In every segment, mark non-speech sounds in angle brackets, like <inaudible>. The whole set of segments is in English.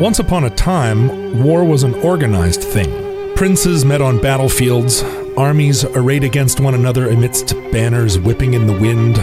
Once upon a time, war was an organized thing. Princes met on battlefields, armies arrayed against one another amidst banners whipping in the wind.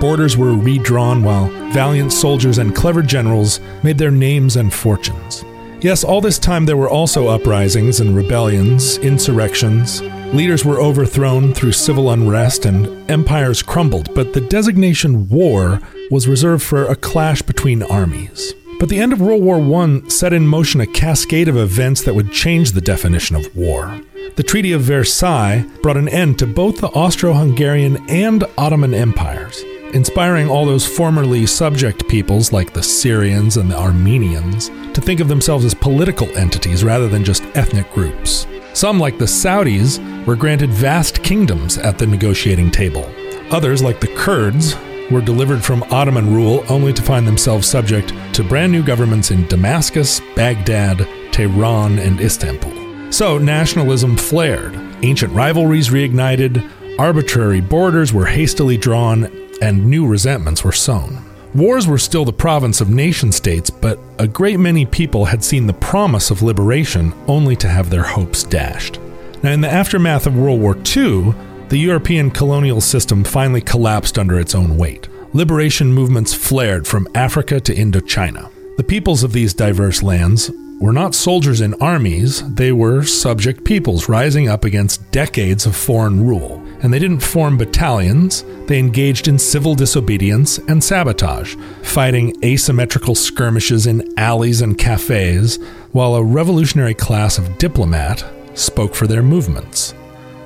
Borders were redrawn while valiant soldiers and clever generals made their names and fortunes. Yes, all this time there were also uprisings and rebellions, insurrections. Leaders were overthrown through civil unrest and empires crumbled, but the designation war was reserved for a clash between armies. But the end of World War I set in motion a cascade of events that would change the definition of war. The Treaty of Versailles brought an end to both the Austro Hungarian and Ottoman empires inspiring all those formerly subject peoples like the Syrians and the Armenians to think of themselves as political entities rather than just ethnic groups. Some, like the Saudis, were granted vast kingdoms at the negotiating table. Others, like the Kurds, were delivered from Ottoman rule only to find themselves subject to brand new governments in Damascus, Baghdad, Tehran, and Istanbul. So nationalism flared, ancient rivalries reignited, arbitrary borders were hastily drawn, and new resentments were sown. Wars were still the province of nation states, but a great many people had seen the promise of liberation only to have their hopes dashed. Now, in the aftermath of World War II, the European colonial system finally collapsed under its own weight. Liberation movements flared from Africa to Indochina. The peoples of these diverse lands were not soldiers in armies, they were subject peoples rising up against decades of foreign rule and they didn't form battalions, they engaged in civil disobedience and sabotage, fighting asymmetrical skirmishes in alleys and cafes, while a revolutionary class of diplomat spoke for their movements.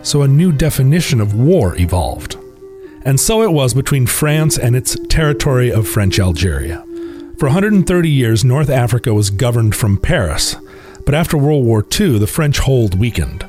So a new definition of war evolved. And so it was between France and its territory of French Algeria. For 130 years, North Africa was governed from Paris, but after World War II, the French hold weakened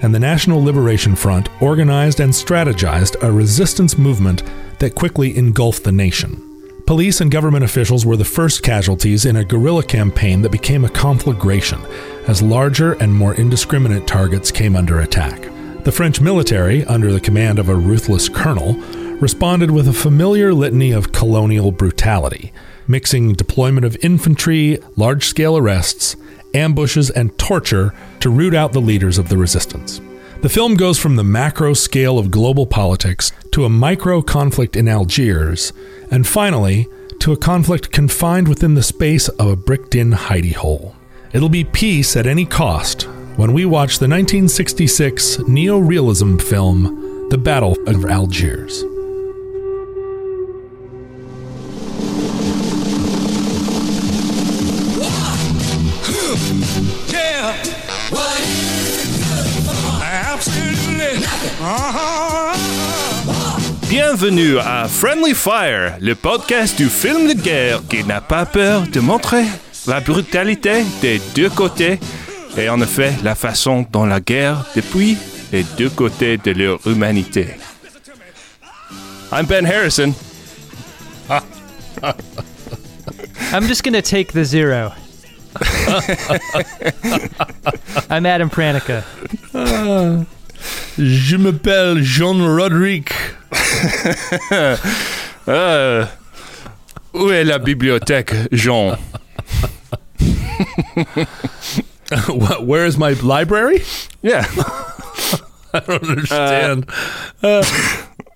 and the National Liberation Front organized and strategized a resistance movement that quickly engulfed the nation. Police and government officials were the first casualties in a guerrilla campaign that became a conflagration as larger and more indiscriminate targets came under attack. The French military, under the command of a ruthless colonel, responded with a familiar litany of colonial brutality, mixing deployment of infantry, large scale arrests, ambushes, and torture to root out the leaders of the resistance. The film goes from the macro scale of global politics to a micro conflict in Algiers, and finally, to a conflict confined within the space of a bricked in hidey hole. It'll be peace at any cost when we watch the 1966 neo realism film, The Battle of Algiers. Bienvenue à Friendly Fire, le podcast du film de guerre qui n'a pas peur de montrer la brutalité des deux côtés et en effet la façon dont la guerre depuis les deux côtés de leur humanité. I'm Ben Harrison. <laughs> I'm just gonna take the zero. <laughs> I'm Adam Pranica. <laughs> Je m'appelle Jean Roderick. <laughs> Euh, où est la bibliothèque, Jean? <laughs> Where is my library? Yeah. <laughs> I don't understand.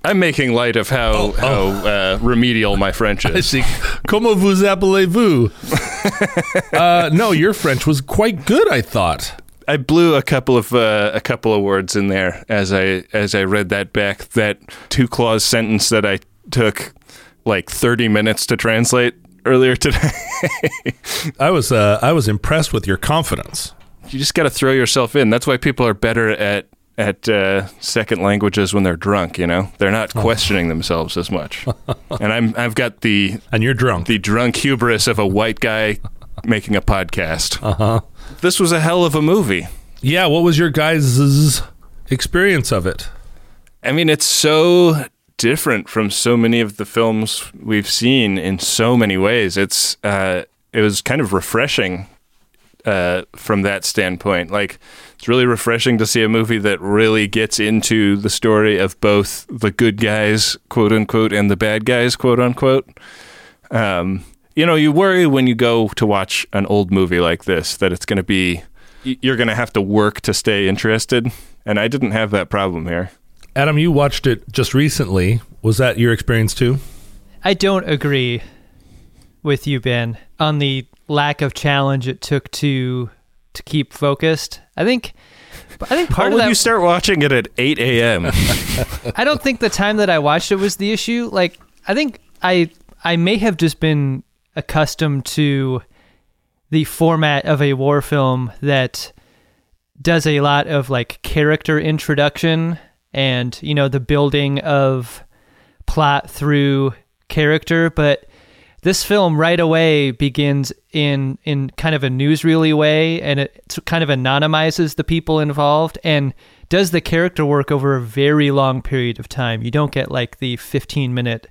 I'm making light of how, how uh, remedial my French I is. see. Comment vous appelez-vous? uh, no, your French was quite good, I thought. I blew a couple of uh, a couple of words in there as I as I read that back. That two clause sentence that I took like 30 minutes to translate earlier today. <laughs> I was uh, I was impressed with your confidence. you just got to throw yourself in. That's why people are better at at uh, second languages when they're drunk. You know, they're not questioning themselves as much. <laughs> and I'm I've got the And you're drunk. the drunk hubris of a white guy making a podcast. Uh huh. This was a hell of a movie. Yeah. What was your guys' experience of it? I mean, it's so different from so many of the films we've seen in so many ways. It's uh, it was kind of refreshing uh, from that standpoint. Like, it's really refreshing to see a movie that really gets into the story of both the good guys, quote unquote, and the bad guys, quote unquote. Um, you know, you worry when you go to watch an old movie like this that it's going to be, you're going to have to work to stay interested. And I didn't have that problem here. Adam, you watched it just recently. Was that your experience too? I don't agree with you, Ben, on the lack of challenge it took to to keep focused. I think I think How part of would that you start watching it at 8 a.m.? <laughs> I don't think the time that I watched it was the issue. Like I think I I may have just been accustomed to the format of a war film that does a lot of like character introduction and you know the building of plot through character. But this film right away begins in in kind of a newsreely way and it kind of anonymizes the people involved and does the character work over a very long period of time. You don't get like the 15 minute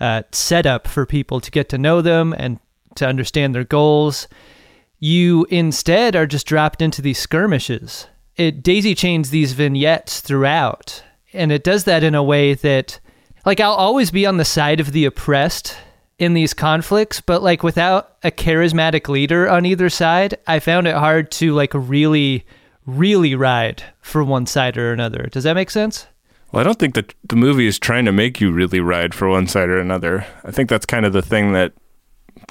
uh, setup for people to get to know them and to understand their goals you instead are just dropped into these skirmishes. It daisy chains these vignettes throughout, and it does that in a way that, like, I'll always be on the side of the oppressed in these conflicts, but like without a charismatic leader on either side, I found it hard to like really, really ride for one side or another. Does that make sense? Well, I don't think that the movie is trying to make you really ride for one side or another. I think that's kind of the thing that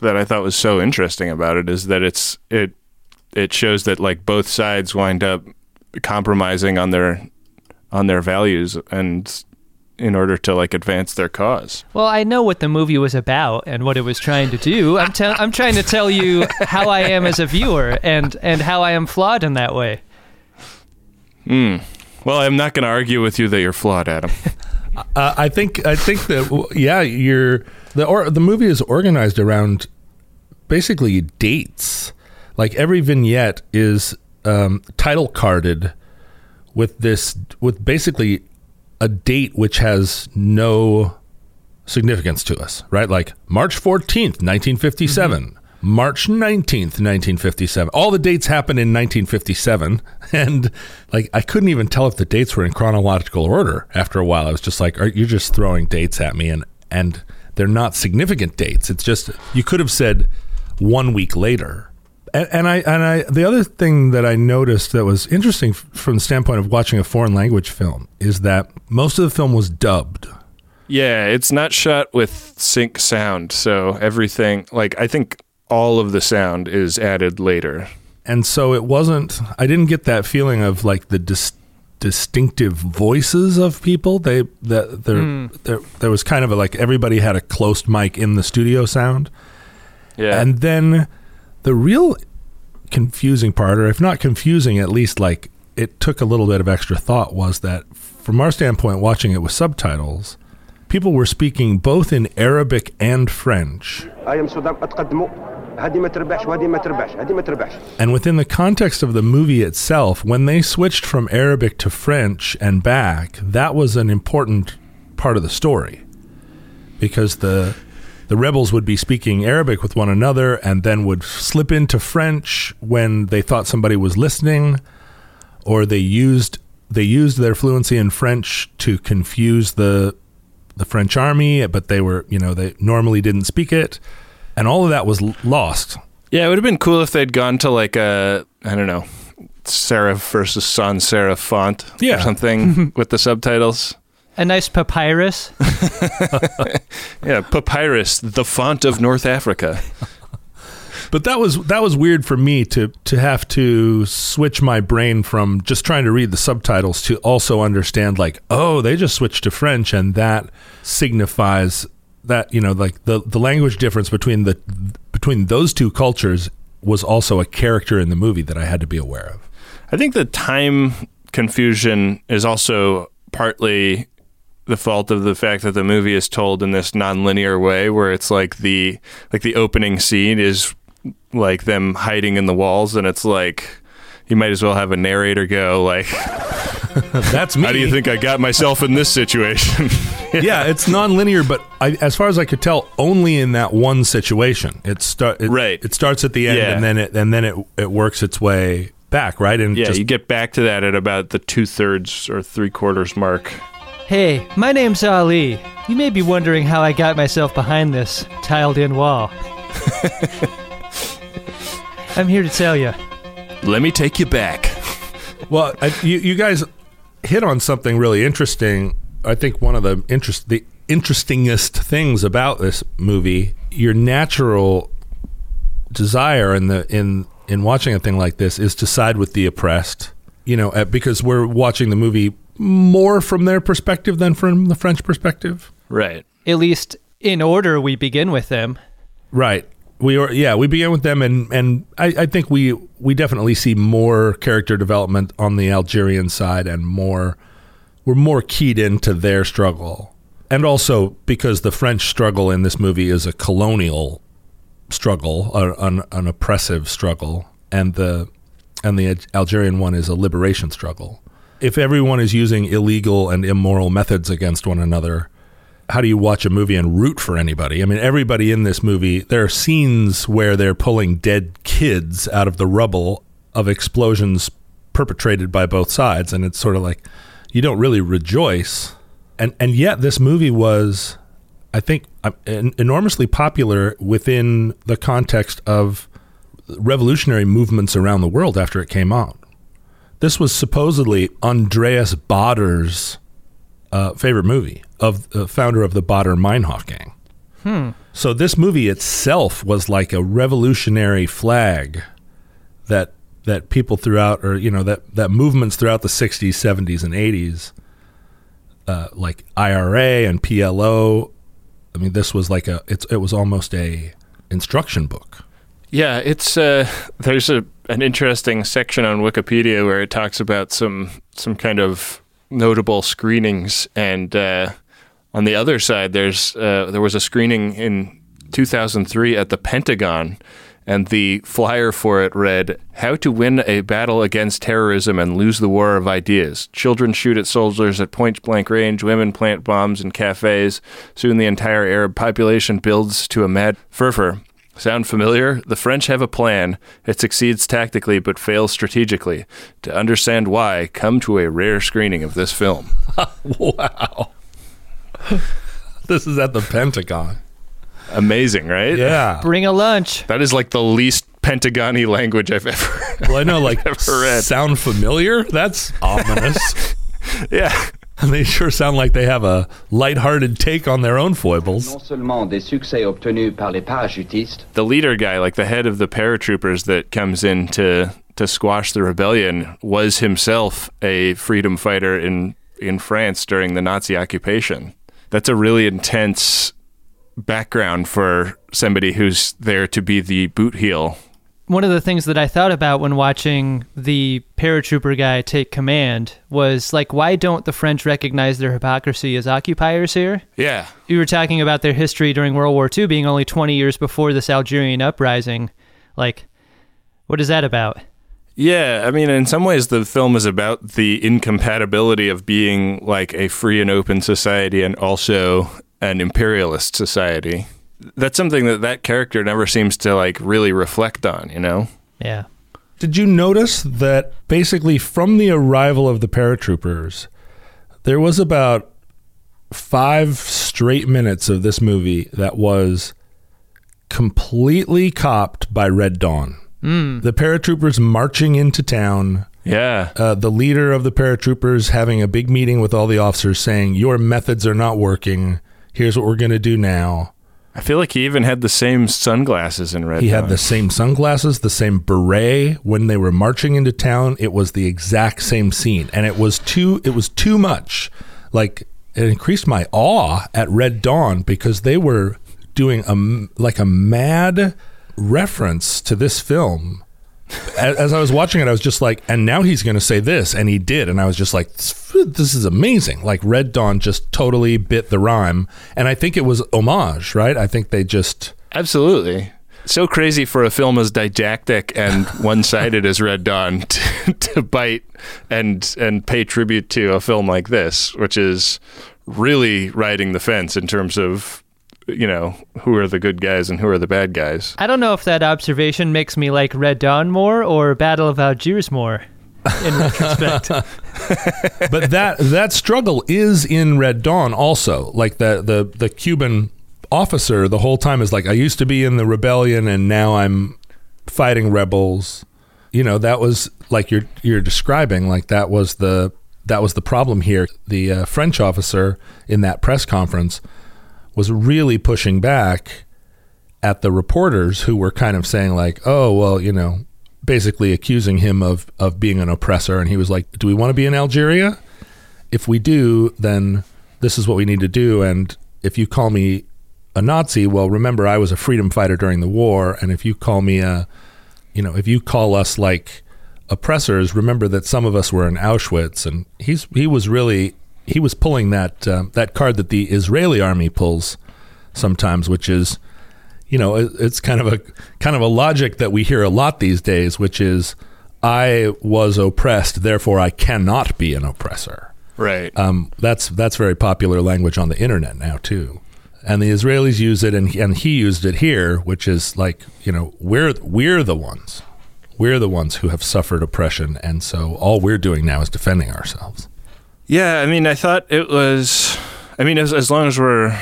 that I thought was so interesting about it is that it's it it shows that like both sides wind up compromising on their on their values and in order to like advance their cause. Well, I know what the movie was about and what it was trying to do. I'm, te- I'm trying to tell you how I am as a viewer and, and how I am flawed in that way. Hmm. Well, I'm not going to argue with you that you're flawed, Adam. <laughs> Uh, I think I think that yeah, you're the or the movie is organized around basically dates. Like every vignette is um, title carded with this with basically a date which has no significance to us, right? Like March 14th, 1957. March 19th, 1957. All the dates happen in 1957. <laughs> And like, I couldn't even tell if the dates were in chronological order after a while. I was just like, are you just throwing dates at me? And, and they're not significant dates. It's just, you could have said one week later. And, and I, and I, the other thing that I noticed that was interesting from the standpoint of watching a foreign language film is that most of the film was dubbed. Yeah, it's not shot with sync sound, so everything like I think all of the sound is added later. And so it wasn't, I didn't get that feeling of like the dis- distinctive voices of people. They, that there, mm. there, there was kind of a, like everybody had a closed mic in the studio sound. Yeah. And then the real confusing part, or if not confusing, at least like it took a little bit of extra thought, was that from our standpoint, watching it with subtitles, people were speaking both in Arabic and French. هذه ما تربحش وهذه ما تربحش هذه ما تربحش And within the context of the movie itself, when they switched from Arabic to French and back, that was an important part of the story. Because the the rebels would be speaking Arabic with one another and then would slip into French when they thought somebody was listening or they used they used their fluency in French to confuse the the French army, but they were, you know, they normally didn't speak it. And all of that was lost yeah, it would have been cool if they'd gone to like a I don't know, serif versus sans serif font Yeah. or something <laughs> with the subtitles. A nice papyrus. <laughs> Yeah, papyrus, the font of North Africa. <laughs> But that was that was weird for me to to have to switch my brain from just trying to read the subtitles to also understand like oh they just switched to French and that signifies that you know like the the language difference between the between those two cultures was also a character in the movie that I had to be aware of. I think the time confusion is also partly the fault of the fact that the movie is told in this nonlinear way where it's like the like the opening scene is like them hiding in the walls and it's like you might as well have a narrator go like That's <laughs> me. how do you think I got myself in this situation? <laughs> yeah, it's non-linear, but I, as far as I could tell, only in that one situation. It start it, Right. It starts at the end, Yeah. and then it and then it it works its way back, right? And yeah, just you get back to that at about the two thirds or three quarters mark. Hey, my name's Ali. You may be wondering how I got myself behind this tiled in wall. <laughs> I'm here to tell you. Let me take you back. Well, I, you, you guys hit on something really interesting. I think one of the interest the interestingest things about this movie, your natural desire in the in in watching a thing like this is to side with the oppressed. You know, uh, because we're watching the movie more from their perspective than from the French perspective. Right. At least in order, we begin with them. Right. We are yeah, we began with them and and I, I think we we definitely see more character development on the Algerian side and more we're more keyed into their struggle. And also because the French struggle in this movie is a colonial struggle, an, an oppressive struggle, and the and the Algerian one is a liberation struggle. If everyone is using illegal and immoral methods against one another, how do you watch a movie and root for anybody? I mean, everybody in this movie, there are scenes where they're pulling dead kids out of the rubble of explosions perpetrated by both sides, and it's sort of like you don't really rejoice. And and yet this movie was, I think, uh, en- enormously popular within the context of revolutionary movements around the world after it came out. This was supposedly Andreas Baader's uh, favorite movie of the founder of the Baader Meinhof gang. So this movie itself was like a revolutionary flag that that people throughout, or you know, that that movements throughout the '60s, '70s, and '80s, uh, like IRA and PLO. I mean, this was like a it's it was almost a instruction book. Yeah, it's uh, there's a an interesting section on Wikipedia where it talks about some some kind of notable screenings, and uh, on the other side, there's uh, there was a screening in 2003 at the Pentagon, and the flyer for it read "How to win a battle against terrorism and lose the war of ideas. Children shoot at soldiers at point blank range. Women plant bombs in cafes. Soon the entire Arab population builds to a mad fervor." Sound familiar? The French have a plan. It succeeds tactically but fails strategically. To understand why, come to a rare screening of this film. <laughs> Wow. <laughs> this is at the Pentagon. Amazing, right? Yeah. Bring a lunch. That is like the least Pentagon-y language I've ever. <laughs> Well, I know, like, Ever read. sound familiar? That's ominous. <laughs> yeah. and they sure sound like they have a lighthearted take on their own foibles. Non seulement des succès obtenus par les parachutistes, The leader guy, like the head of the paratroopers that comes in to to squash the rebellion, was himself a freedom fighter in in France during the Nazi occupation. That's a really intense background for somebody who's there to be the boot heel. One of the things that I thought about when watching the paratrooper guy take command was like, why don't the French recognize their hypocrisy as occupiers here? Yeah. You were talking about their history during World War II being only 20 years before this Algerian uprising. Like, what is that about? Yeah, I mean, in some ways, the film is about the incompatibility of being like a free and open society and also an imperialist society. That's something that that character never seems to like really reflect on, you know? Yeah. Did you notice that basically from the arrival of the paratroopers, there was about five straight minutes of this movie that was completely copped by Red Dawn. The paratroopers marching into town, Yeah. uh, the leader of the paratroopers having a big meeting with all the officers saying, Your methods are not working. Here's what we're going to do now. I feel like he even had the same sunglasses in Red He had the same sunglasses, the same beret. When they were marching into town, it was the exact same scene, and it was too. It was too much. Like it increased my awe at Red Dawn because they were doing a like a mad reference to this film. As, as I was watching it, I was just like, and now he's going to say this, and he did, and I was just like, this is amazing. Like Red Dawn just totally bit the rhyme, and I think it was homage, right? I think they just. Absolutely. So crazy for a film as didactic and <laughs> one-sided as Red Dawn <laughs> to, to bite and and pay tribute to a film like this, which is really riding the fence in terms of you know who are the good guys and who are the bad guys. I don't know if that observation makes me like Red Dawn more or Battle of Algiers more in <laughs> retrospect. but that that struggle is in Red Dawn also. Like the the the Cuban officer the whole time is like, I used to be in the rebellion and now I'm fighting rebels. You know, that was like you're you're describing. Like that was the that was the problem here. The uh, French officer in that press conference was really pushing back at the reporters who were kind of saying like, "Oh, well, you know, basically accusing him of of being an oppressor." And he was like, "Do we want to be in Algeria? If we do, then this is what we need to do. And if you call me a Nazi, well, remember I was a freedom fighter during the war, and if you call me a, you know, if you call us like oppressors, remember that some of us were in Auschwitz." And he's he was really he was pulling that um, that card that the Israeli army pulls sometimes, which is, you know, it, it's kind of a kind of a logic that we hear a lot these days, which is, I was oppressed, therefore I cannot be an oppressor. Right. Um, that's that's very popular language on the internet now too, and the Israelis use it, and and he used it here, which is like, you know, we're we're the ones, we're the ones who have suffered oppression, and so all we're doing now is defending ourselves. Yeah, I mean, I thought it was. I mean, as as long as we're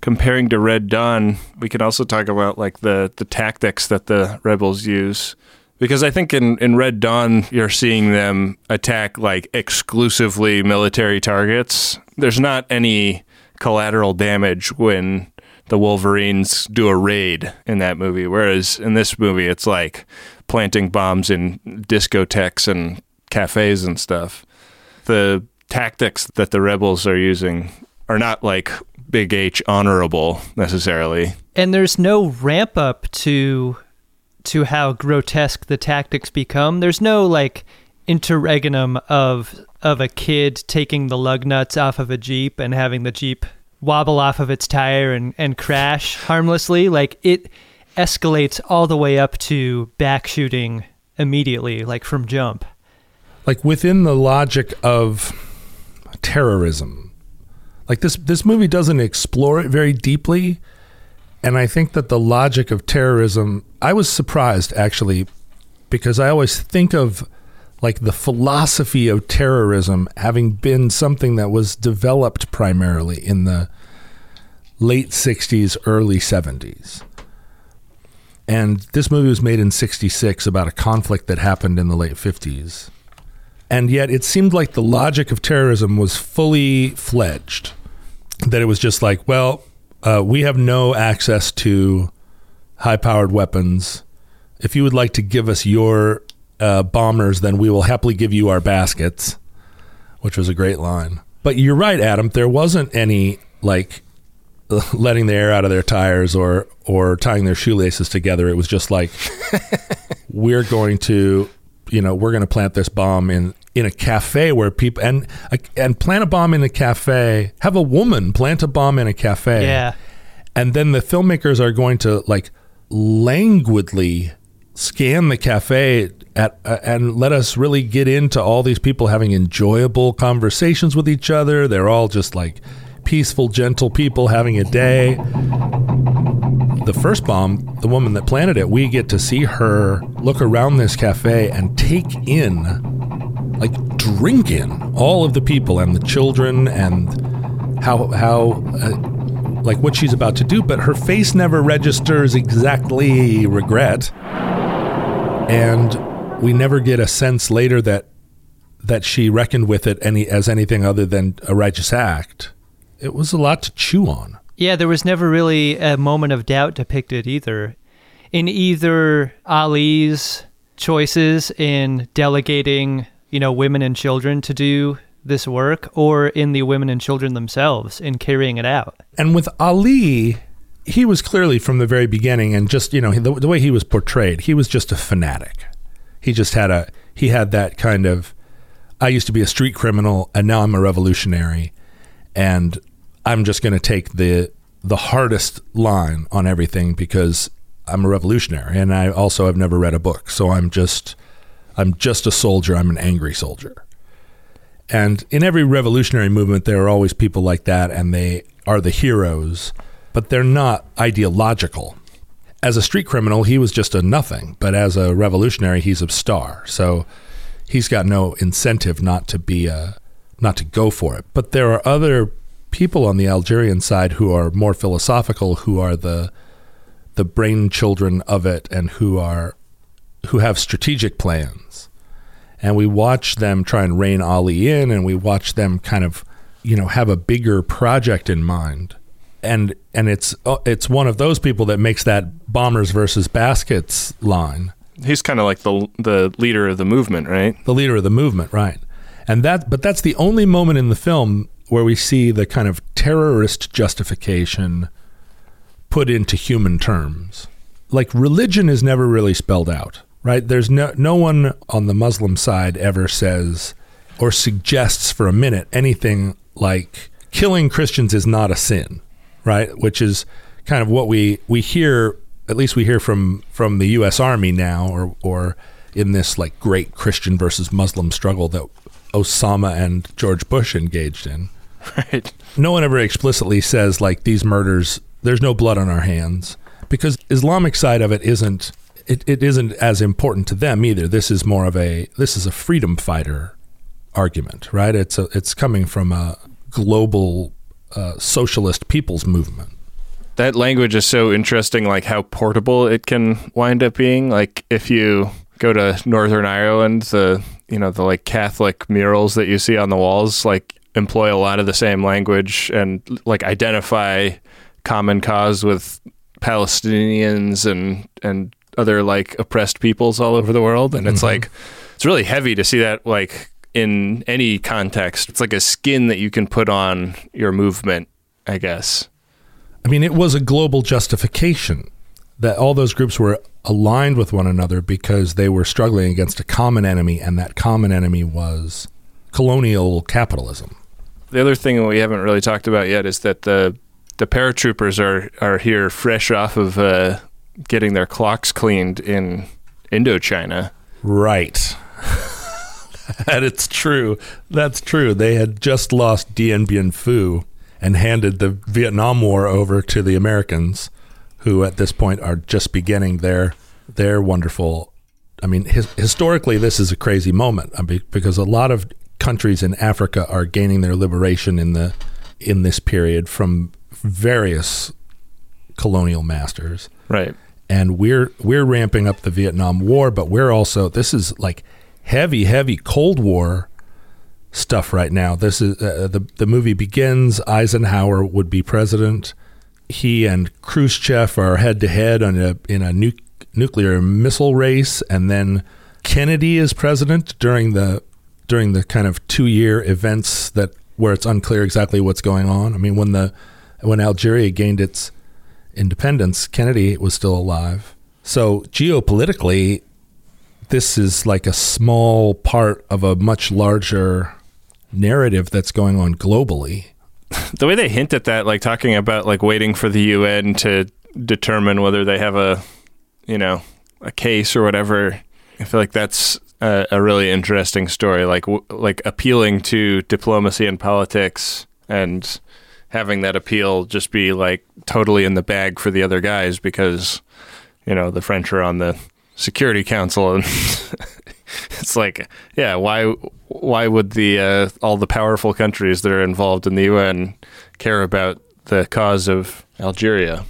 comparing to Red Dawn, we can also talk about like the the tactics that the rebels use. Because I think in, in Red Dawn, you're seeing them attack like exclusively military targets. There's not any collateral damage when the Wolverines do a raid in that movie. Whereas in this movie, it's like planting bombs in discotheques and cafes and stuff. The tactics that the rebels are using are not like big H honorable necessarily. And there's no ramp up to to how grotesque the tactics become. There's no like interregnum of of a kid taking the lug nuts off of a jeep and having the jeep wobble off of its tire and, and crash harmlessly. Like it escalates all the way up to back shooting immediately, like from jump. Like within the logic of terrorism. Like this this movie doesn't explore it very deeply. And I think that the logic of terrorism, I was surprised actually, because I always think of like the philosophy of terrorism having been something that was developed primarily in the late 60s, early 70s. And this movie was made in 66 about a conflict that happened in the late 50s. And yet it seemed like the logic of terrorism was fully fledged. That it was just like, well, uh, we have no access to high powered weapons. If you would like to give us your uh, bombers, then we will happily give you our baskets, which was a great line. But you're right, Adam. There wasn't any like <laughs> letting the air out of their tires or or tying their shoelaces together. It was just like <laughs> we're going to, you know, we're going to plant this bomb in in a cafe where people and and plant a bomb in a cafe. Have a woman plant a bomb in a cafe. Yeah. And then the filmmakers are going to like languidly scan the cafe at uh, and let us really get into all these people having enjoyable conversations with each other. They're all just like peaceful, gentle people having a day. The first bomb, the woman that planted it, we get to see her look around this cafe and take in, like drink in, all of the people and the children and how how uh, like what she's about to do. But her face never registers exactly regret, and we never get a sense later that that she reckoned with it any as anything other than a righteous act. It was a lot to chew on. Yeah, there was never really a moment of doubt depicted either. In either Ali's choices in delegating, you know, women and children to do this work or in the women and children themselves in carrying it out. And with Ali, he was clearly from the very beginning and just, you know, the, the way he was portrayed, he was just a fanatic. He just had a he had that kind of I used to be a street criminal and now I'm a revolutionary and I'm just going to take the the hardest line on everything because I'm a revolutionary and I also have never read a book. So I'm just I'm just a soldier. I'm an angry soldier. And in every revolutionary movement there are always people like that and they are the heroes, but they're not ideological. As a street criminal, he was just a nothing, but as a revolutionary, he's a star. So he's got no incentive not to be a not to go for it. But there are other people on the Algerian side who are more philosophical, who are the the brain children of it, and who are who have strategic plans. And we watch them try and rein Ali in, and we watch them kind of, you know, have a bigger project in mind. And and it's uh, it's one of those people that makes that bombers versus baskets line He's kind of like the the leader of the movement, right? the leader of the movement, right? And that, but that's the only moment in the film where we see the kind of terrorist justification put into human terms. Like religion is never really spelled out, right? There's no no one on the Muslim side ever says or suggests for a minute anything like killing Christians is not a sin, right? Which is kind of what we we hear at least we hear from from the US Army now or or in this like great Christian versus Muslim struggle that Osama and George Bush engaged in. <laughs> Right. No one ever explicitly says like these murders there's no blood on our hands because Islamic side of it isn't it, it isn't as important to them either. This is more of a this is a freedom fighter argument, right? It's a, it's coming from a global uh, socialist people's movement. That language is so interesting, like how portable it can wind up being. Like if you go to Northern Ireland, the you know the like Catholic murals that you see on the walls, like employ a lot of the same language and like identify common cause with Palestinians and and other like oppressed peoples all over the world. And it's mm-hmm. like it's really heavy to see that like in any context. It's like a skin that you can put on your movement, I guess. I mean, it was a global justification that all those groups were aligned with one another because they were struggling against a common enemy, and that common enemy was colonial capitalism. The other thing we haven't really talked about yet is that the the paratroopers are are here fresh off of uh, getting their clocks cleaned in Indochina. Right. <laughs> and it's true. That's true. They had just lost Dien Bien Phu and handed the Vietnam War over to the Americans, who at this point are just beginning their their wonderful. I mean, his, historically, this is a crazy moment because a lot of countries in Africa are gaining their liberation in the in this period from various colonial masters Right. and we're we're ramping up the Vietnam War, but we're also this is like heavy, heavy Cold War stuff right now. This is uh, the the movie begins. Eisenhower would be president. He and Khrushchev are head to head on a in a nu- nuclear missile race, and then Kennedy is president during the during the kind of two year events that where it's unclear exactly what's going on. I mean, when the when Algeria gained its independence, Kennedy was still alive. So geopolitically, this is like a small part of a much larger narrative that's going on globally. <laughs> The way they hint at that, like talking about like waiting for the UN to determine whether they have a, you know, a case or whatever. I feel like that's a, a really interesting story. Like w- like appealing to diplomacy and politics and having that appeal just be like totally in the bag for the other guys because you know the French are on the Security Council and <laughs> it's like yeah why why would the uh, all the powerful countries that are involved in the UN care about the cause of Algeria?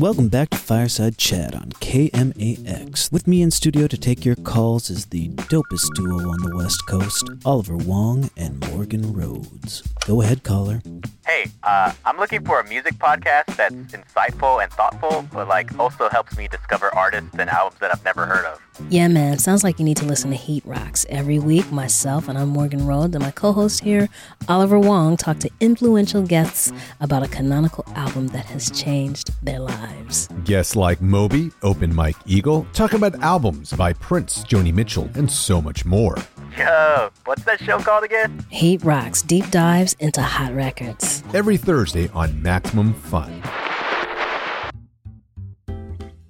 Welcome back to Fireside Chat on KMAX. With me in studio to take your calls is the dopest duo on the West Coast, Oliver Wang and Morgan Rhodes. Go ahead, caller. Hey, uh, I'm looking for a music podcast that's insightful and thoughtful, but like also helps me discover artists and albums that I've never heard of. Yeah, man. Sounds like you need to listen to Heat Rocks. Every week, myself and I'm Morgan Rhodes and my co host here, Oliver Wang, talk to influential guests about a canonical album that has changed their lives. Guests like Moby, Open Mike Eagle talk about albums by Prince, Joni Mitchell, and so much more. Yo, what's that show called again? Heat Rocks deep dives into hot records. Every Thursday on Maximum Fun.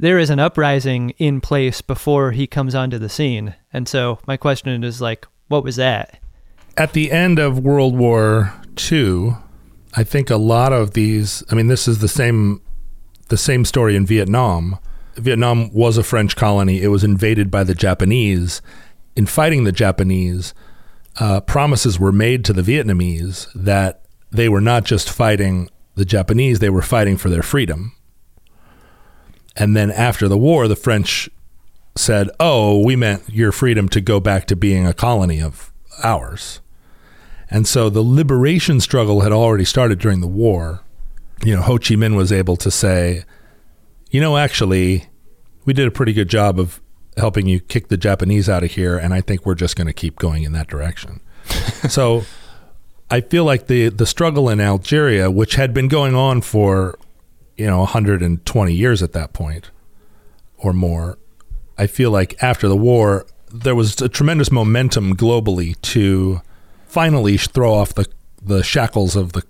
there is an uprising in place before he comes onto the scene. And so my question is like, what was that? At the end of World War II, I think a lot of these I mean this is the same the same story in Vietnam. Vietnam was a French colony. It was invaded by the Japanese. In fighting the Japanese, uh, promises were made to the Vietnamese that they were not just fighting the Japanese, they were fighting for their freedom. And then after the war, the French said, Oh, we meant your freedom to go back to being a colony of ours. And so the liberation struggle had already started during the war. You know, Ho Chi Minh was able to say, you know, actually, we did a pretty good job of helping you kick the Japanese out of here, and I think we're just going to keep going in that direction. <laughs> so I feel like the the struggle in Algeria, which had been going on for you know 120 years at that point or more, I feel like after the war there was a tremendous momentum globally to finally throw off the the shackles of the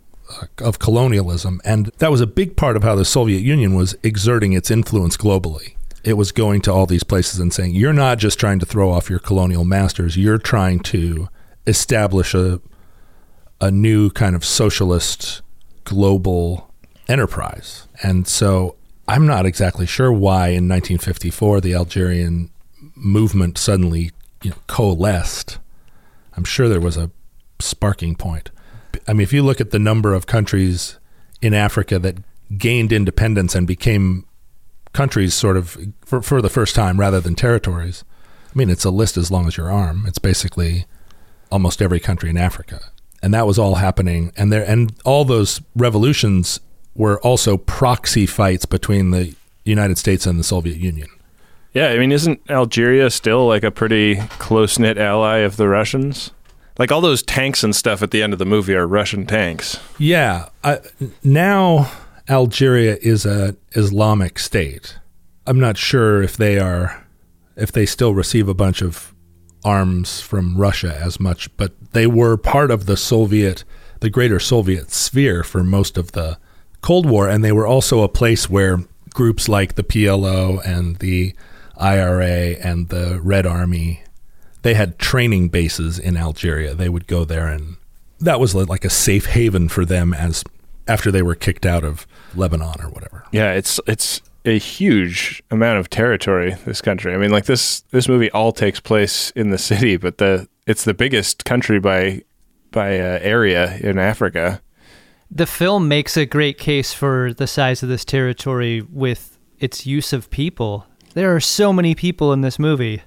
of colonialism, and that was a big part of how the Soviet Union was exerting its influence globally. It was going to all these places and saying, "You're not just trying to throw off your colonial masters; you're trying to establish a a new kind of socialist global enterprise." And so, I'm not exactly sure why in 1954 the Algerian movement suddenly you know, coalesced. I'm sure there was a sparking point. I mean, if you look at the number of countries in Africa that gained independence and became countries sort of for, for the first time rather than territories, I mean, it's a list as long as your arm. It's basically almost every country in Africa. And that was all happening. And there, and all those revolutions were also proxy fights between the United States and the Soviet Union. Yeah, I mean, isn't Algeria still like a pretty close knit ally of the Russians? Like all those tanks and stuff at the end of the movie are Russian tanks. Yeah. I, now Algeria is a Islamic state. I'm not sure if they are, if they still receive a bunch of arms from Russia as much, but they were part of the Soviet, the greater Soviet sphere for most of the Cold War, and they were also a place where groups like the PLO and the IRA and the Red Army they had training bases in Algeria. They would go there, and that was like a safe haven for them as after they were kicked out of Lebanon or whatever. Yeah, it's it's a huge amount of territory. This country. I mean, like this this movie all takes place in the city, but the it's the biggest country by by uh, area in Africa. The film makes a great case for the size of this territory with its use of people. There are so many people in this movie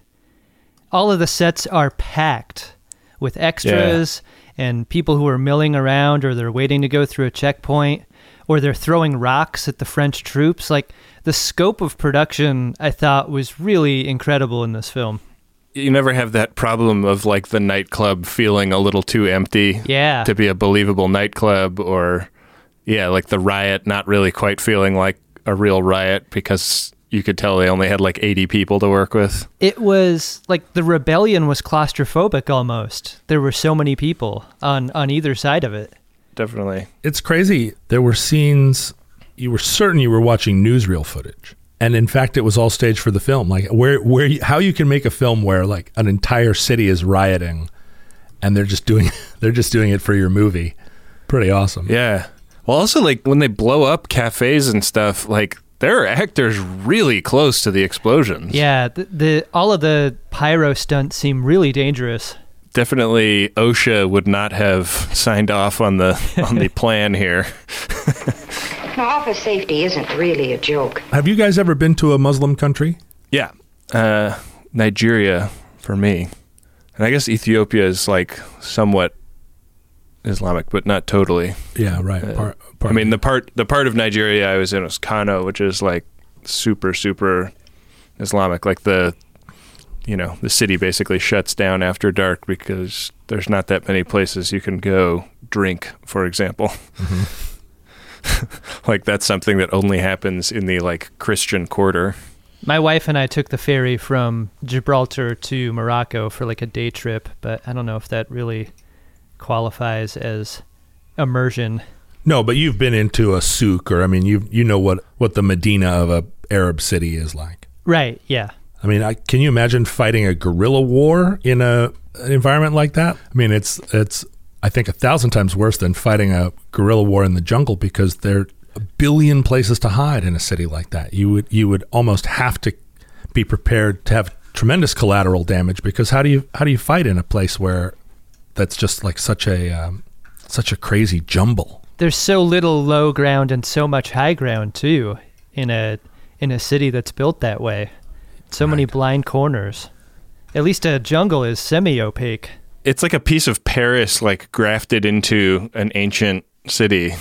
all of the sets are packed with extras yeah. and people who are milling around or they're waiting to go through a checkpoint or they're throwing rocks at the French troops. Like the scope of production, I thought was really incredible in this film. You never have that problem of like the nightclub feeling a little too empty yeah. to be a believable nightclub or yeah, like the riot not really quite feeling like a real riot because you could tell they only had like 80 people to work with. It was like the rebellion was claustrophobic almost. There were so many people on on either side of it. Definitely. It's crazy. There were scenes you were certain you were watching newsreel footage. And in fact, it was all staged for the film. Like where where you, how you can make a film where like an entire city is rioting and they're just doing <laughs> they're just doing it for your movie. Pretty awesome. Yeah. Well, also like when they blow up cafes and stuff, like there are actors really close to the explosions. Yeah, the, the all of the pyro stunts seem really dangerous. Definitely, OSHA would not have signed off on the on the <laughs> plan here. <laughs> no, office safety isn't really a joke. Have you guys ever been to a Muslim country? Yeah, uh, Nigeria for me, and I guess Ethiopia is like somewhat Islamic, but not totally. Yeah, right. Uh, part I mean, the part the part of Nigeria I was in was Kano, which is like super super Islamic. Like the, you know, the city basically shuts down after dark because there's not that many places you can go drink, for example. <laughs> like that's something that only happens in the like Christian quarter. My wife and I took the ferry from Gibraltar to Morocco for like a day trip, but I don't know if that really qualifies as immersion. No, but you've been into a souk, or I mean, you you know what what the Medina of a Arab city is like. Right, yeah. I mean, I, can you imagine fighting a guerrilla war in a an environment like that? I mean, it's it's I think a thousand times worse than fighting a guerrilla war in the jungle because there are a billion places to hide in a city like that. You would you would almost have to be prepared to have tremendous collateral damage because how do you how do you fight in a place where that's just like such a um, such a crazy jumble? There's so little low ground and so much high ground too in a in a city that's built that way. So many blind corners. At least a jungle is semi opaque. It's like a piece of Paris like grafted into an ancient city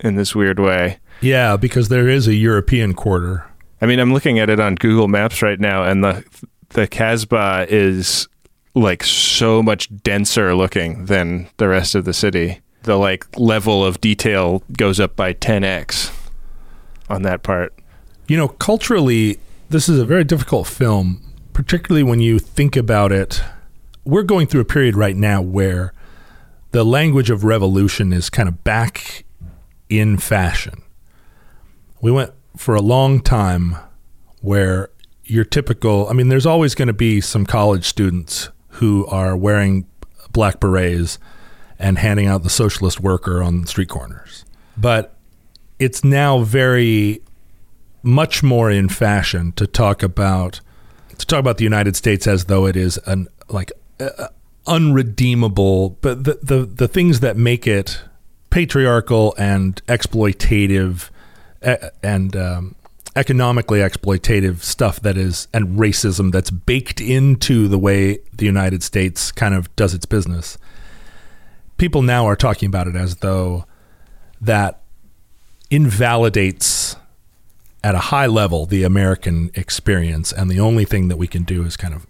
in this weird way. Yeah, because there is a European quarter. I mean, I'm looking at it on Google Maps right now and the the Casbah is like so much denser looking than the rest of the city. The like level of detail goes up by 10x on that part. You know, culturally, this is a very difficult film, particularly when you think about it. We're going through a period right now where the language of revolution is kind of back in fashion. We went for a long time where your typical, I mean, there's always going to be some college students who are wearing black berets and handing out the socialist worker on street corners. But it's now very much more in fashion to talk about to talk about the United States as though it is an like uh, unredeemable but the, the the things that make it patriarchal and exploitative and um, economically exploitative stuff that is and racism that's baked into the way the United States kind of does its business. People now are talking about it as though that invalidates at a high level the American experience, and the only thing that we can do is kind of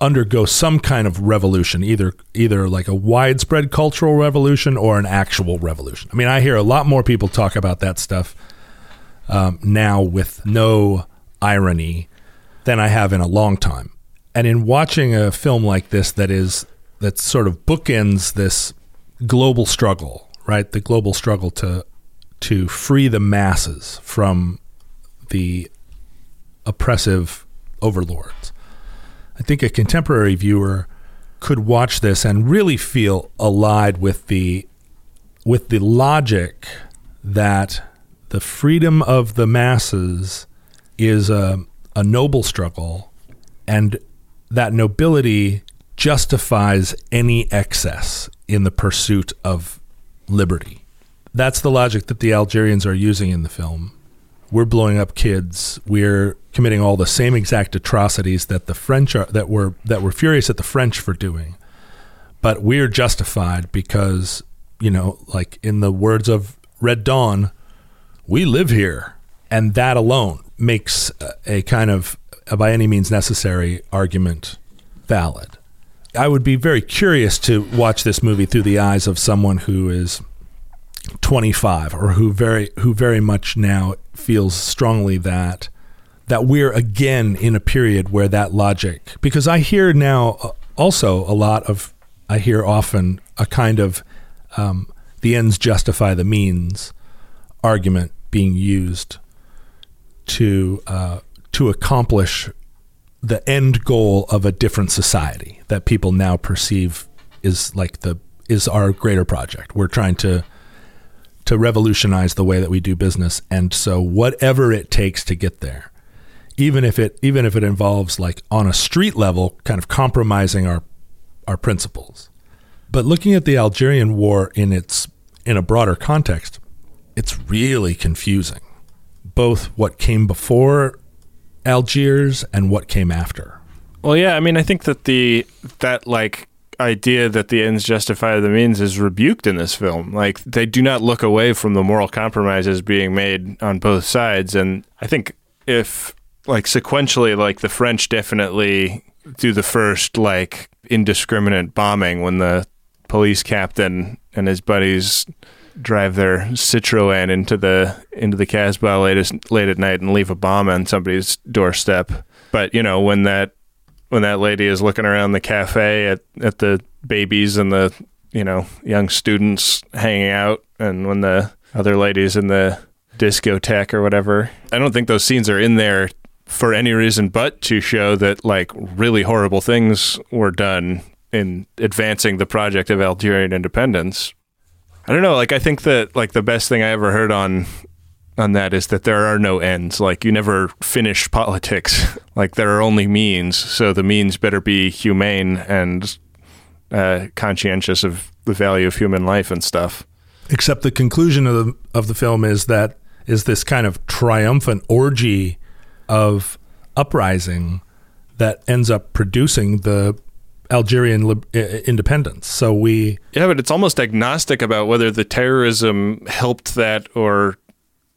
undergo some kind of revolution, either either like a widespread cultural revolution or an actual revolution. I mean, I hear a lot more people talk about that stuff um, now with no irony than I have in a long time. And in watching a film like this, that is that sort of bookends this global struggle, right? The global struggle to to free the masses from the oppressive overlords. I think a contemporary viewer could watch this and really feel allied with the with the logic that the freedom of the masses is a, a noble struggle and that nobility justifies any excess in the pursuit of liberty that's the logic that the Algerians are using in the film. We're blowing up kids. We're committing all the same exact atrocities that the French are that were that were furious at the French for doing. But we're justified because, you know, like in the words of Red Dawn, we live here. And that alone makes a kind of a by any means necessary argument valid. I would be very curious to watch this movie through the eyes of someone who is 25 or who very who very much now feels strongly that that we're again in a period where that logic because I hear now uh, also a lot of I hear often a kind of um, the ends justify the means argument being used to uh, to accomplish the end goal of a different society that people now perceive is like the is our greater project. We're trying to to revolutionize the way that we do business. And so whatever it takes to get there, even if it even if it involves like on a street level, kind of compromising our our principles. But looking at the Algerian war in its in a broader context, it's really confusing. Both what came before Algiers and what came after. Well, yeah, I mean, I think that the that like idea that the ends justify the means is rebuked in this film. Like they do not look away from the moral compromises being made on both sides, and I think if like sequentially, like the French definitely do the first like indiscriminate bombing when the police captain and his buddies drive their Citroen into the into the Casbah late late at night and leave a bomb on somebody's doorstep. But you know when that when that lady is looking around the cafe at at the babies and the you know young students hanging out, and when the other ladies in the discotheque or whatever, I don't think those scenes are in there for any reason but to show that like really horrible things were done in advancing the project of Algerian independence. I don't know, like I think that like the best thing I ever heard on on that is that there are no ends. Like you never finish politics. <laughs> like there are only means, so the means better be humane and uh, conscientious of the value of human life and stuff. Except the conclusion of the, of the film is that is this kind of triumphant orgy of uprising that ends up producing the Algerian lib- independence. So we yeah, but it's almost agnostic about whether the terrorism helped that or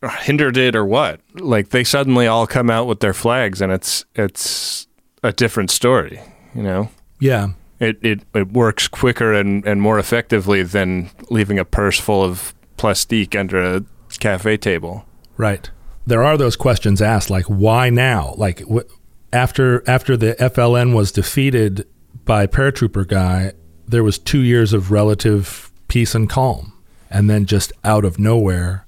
hindered it or what. Like they suddenly all come out with their flags, and it's it's a different story. You know. Yeah. It it, it works quicker and, and more effectively than leaving a purse full of plastique under a cafe table. Right. There are those questions asked, like why now? Like wh- after after the FLN was defeated by paratrooper guy, there was two years of relative peace and calm, and then just out of nowhere,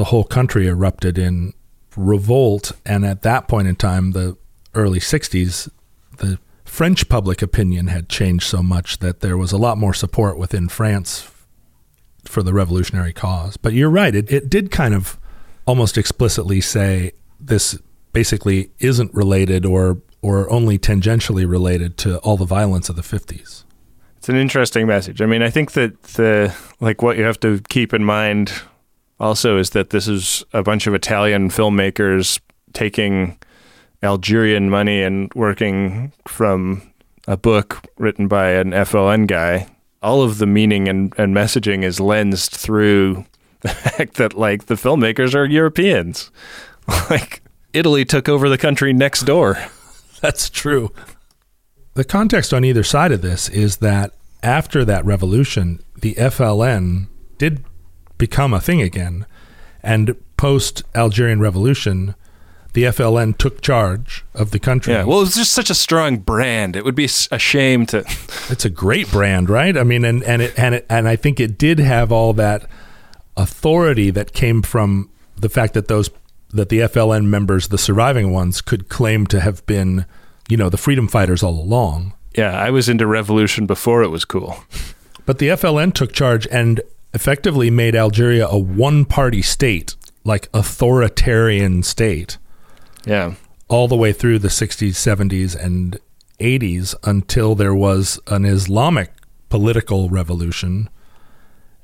the whole country erupted in revolt. And at that point in time, the early '60s, the French public opinion had changed so much that there was a lot more support within France for the revolutionary cause. But you're right; it, it did kind of almost explicitly say this basically isn't related or or only tangentially related to all the violence of the 50s. It's an interesting message. I mean, I think that the like what you have to keep in mind also is that this is a bunch of Italian filmmakers taking Algerian money and working from a book written by an FLN guy. All of the meaning and, and messaging is lensed through <laughs> the fact that like the filmmakers are Europeans. <laughs> like Italy took over the country next door. <laughs> That's true. The context on either side of this is that after that revolution, the FLN did become a thing again. And post Algerian Revolution, the FLN took charge of the country. Yeah, well, it's just such a strong brand. It would be a shame to. <laughs> it's a great brand, right? I mean, and and it and it, and I think it did have all that authority that came from the fact that those that the FLN members, the surviving ones, could claim to have been, you know, the freedom fighters all along. Yeah, I was into revolution before it was cool. But the FLN took charge and effectively made Algeria a one-party state, like authoritarian state. Yeah. All the way through the 60s, 70s and 80s until there was an Islamic political revolution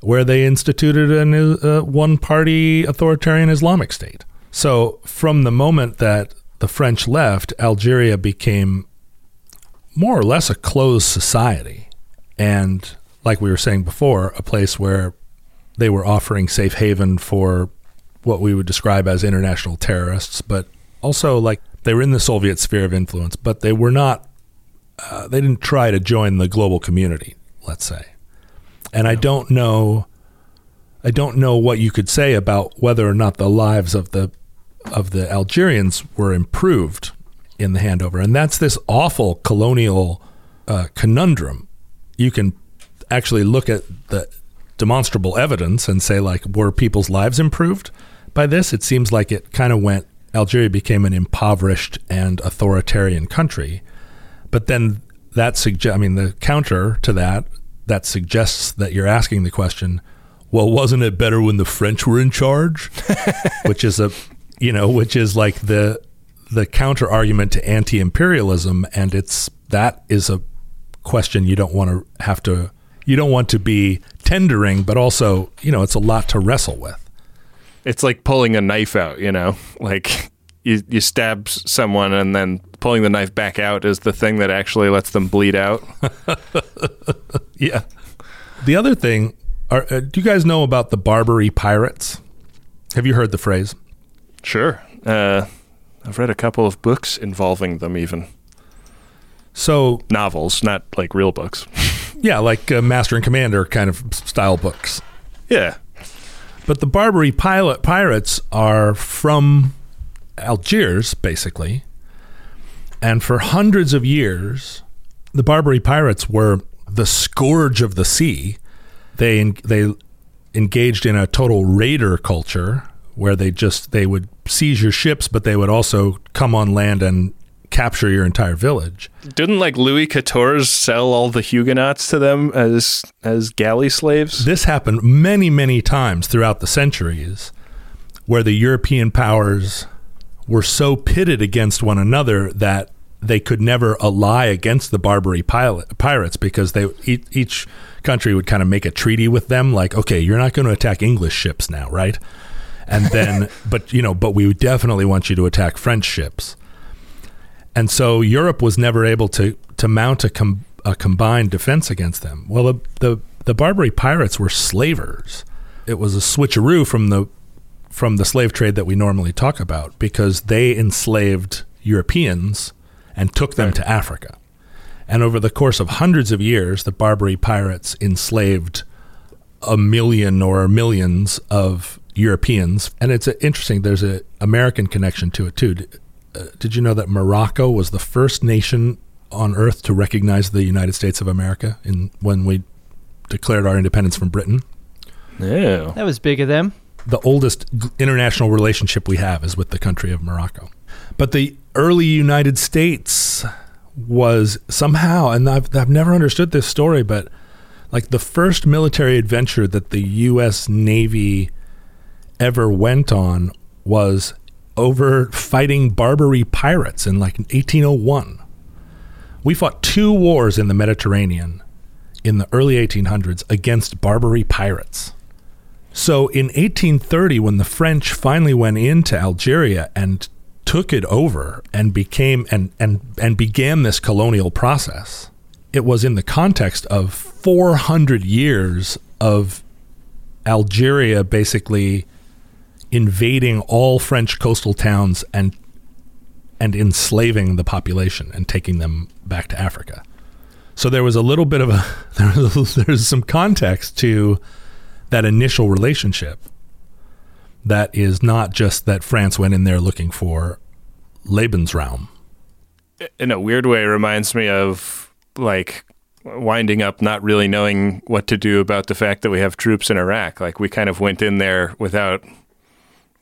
where they instituted a uh, one-party authoritarian Islamic state. So, from the moment that the French left, Algeria became more or less a closed society. And, like we were saying before, a place where they were offering safe haven for what we would describe as international terrorists, but also like they were in the Soviet sphere of influence, but they were not, uh, they didn't try to join the global community, let's say. And I don't know. I don't know what you could say about whether or not the lives of the of the Algerians were improved in the handover. And that's this awful colonial uh, conundrum. You can actually look at the demonstrable evidence and say, like, were people's lives improved by this? It seems like it kind of went, Algeria became an impoverished and authoritarian country. But then that suggests, I mean, the counter to that, that suggests that you're asking the question, well, wasn't it better when the French were in charge? <laughs> Which is a you know, which is like the the counter argument to anti-imperialism, and it's that is a question you don't want to have to you don't want to be tendering, but also you know it's a lot to wrestle with. It's like pulling a knife out, you know, like you you stab someone and then pulling the knife back out is the thing that actually lets them bleed out. <laughs> yeah. The other thing, are, uh, do you guys know about the Barbary pirates? Have you heard the phrase? Sure. Uh, I've read a couple of books involving them, even So novels, not like real books. <laughs> yeah, like uh, Master and Commander kind of style books. Yeah. But the Barbary pilot pirates are from Algiers, basically. And for hundreds of years, the Barbary pirates were the scourge of the sea. They they engaged in a total raider culture where they just they would seize your ships, but they would also come on land and capture your entire village. Didn't like Louis XIV sell all the Huguenots to them as as galley slaves? This happened many, many times throughout the centuries where the European powers were so pitted against one another that they could never ally against the Barbary pilot, pirates because they each, each country would kind of make a treaty with them like okay you're not going to attack English ships now right and then <laughs> but you know but we definitely want you to attack French ships and so Europe was never able to to mount a, com- a combined defense against them. Well, the, the the Barbary pirates were slavers. It was a switcheroo from the from the slave trade that we normally talk about because they enslaved Europeans and took them to Africa. And over the course of hundreds of years, the Barbary pirates enslaved a million or millions of Europeans. And it's interesting. There's an American connection to it too Uh, did you know that Morocco was the first nation on earth to recognize the United States of America in when we declared our independence from Britain? Yeah. That was big of them. The oldest international relationship we have is with the country of Morocco. But the early United States was somehow, and I've, I've never understood this story, but like the first military adventure that the U.S. Navy ever went on was over fighting Barbary pirates in like 1801. We fought two wars in the Mediterranean in the early 1800s against Barbary pirates. So in 1830, when the French finally went into Algeria and took it over and became and, and, and began this colonial process, it was in the context of 400 years of Algeria basically invading all French coastal towns and and enslaving the population and taking them back to Africa. So there was a little bit of a <laughs> there there's some context to that initial relationship that is not just that France went in there looking for Lebensraum. In a weird way, it reminds me of like winding up not really knowing what to do about the fact that we have troops in Iraq. Like we kind of went in there without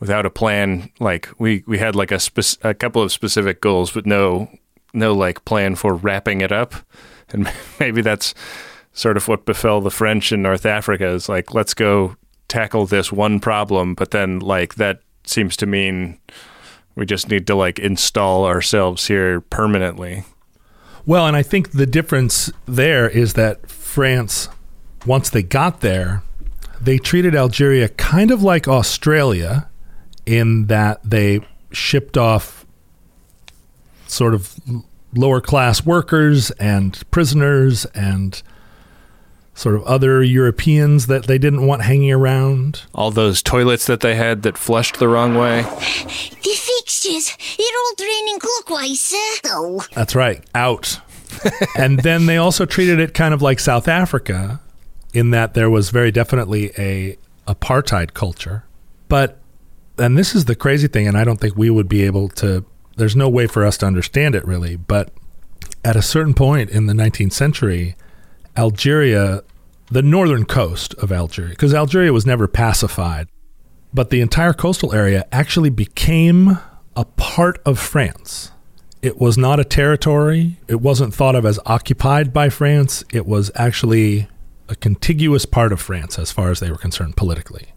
without a plan. Like we we had like a spec- a couple of specific goals, but no no like plan for wrapping it up. And <laughs> maybe that's sort of what befell the French in North Africa. Is like let's go tackle this one problem, but then like that seems to mean we just need to like install ourselves here permanently. Well, and I think the difference there is that France, once they got there, they treated Algeria kind of like Australia in that they shipped off sort of lower class workers and prisoners and sort of other Europeans that they didn't want hanging around. All those toilets that they had that flushed the wrong way. The fixtures, they're all draining clockwise, sir. Oh. That's right, out. <laughs> and then they also treated it kind of like South Africa in that there was very definitely a apartheid culture. But and this is the crazy thing and I don't think we would be able to there's no way for us to understand it really, but at a certain point in the 19th century, Algeria, the northern coast of Algeria, because Algeria was never pacified, but the entire coastal area actually became a part of France. It was not a territory. It wasn't thought of as occupied by France. It was actually a contiguous part of France as far as they were concerned politically.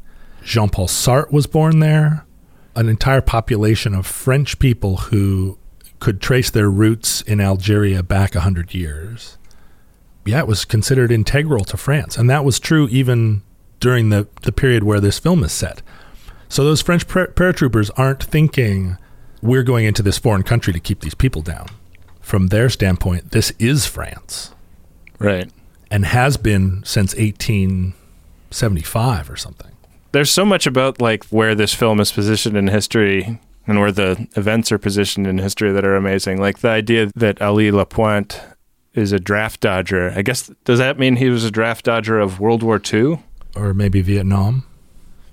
Jean Paul Sartre was born there. An entire population of French people who could trace their roots in Algeria back 100 years. Yeah, it was considered integral to France. And that was true even during the, the period where this film is set. So those French par- paratroopers aren't thinking, we're going into this foreign country to keep these people down. From their standpoint, this is France. Right. And has been since 1875 or something. There's so much about like where this film is positioned in history and where the events are positioned in history that are amazing. Like the idea that Ali Lapointe is a draft dodger. I guess does that mean he was a draft dodger of World War II? Or maybe Vietnam.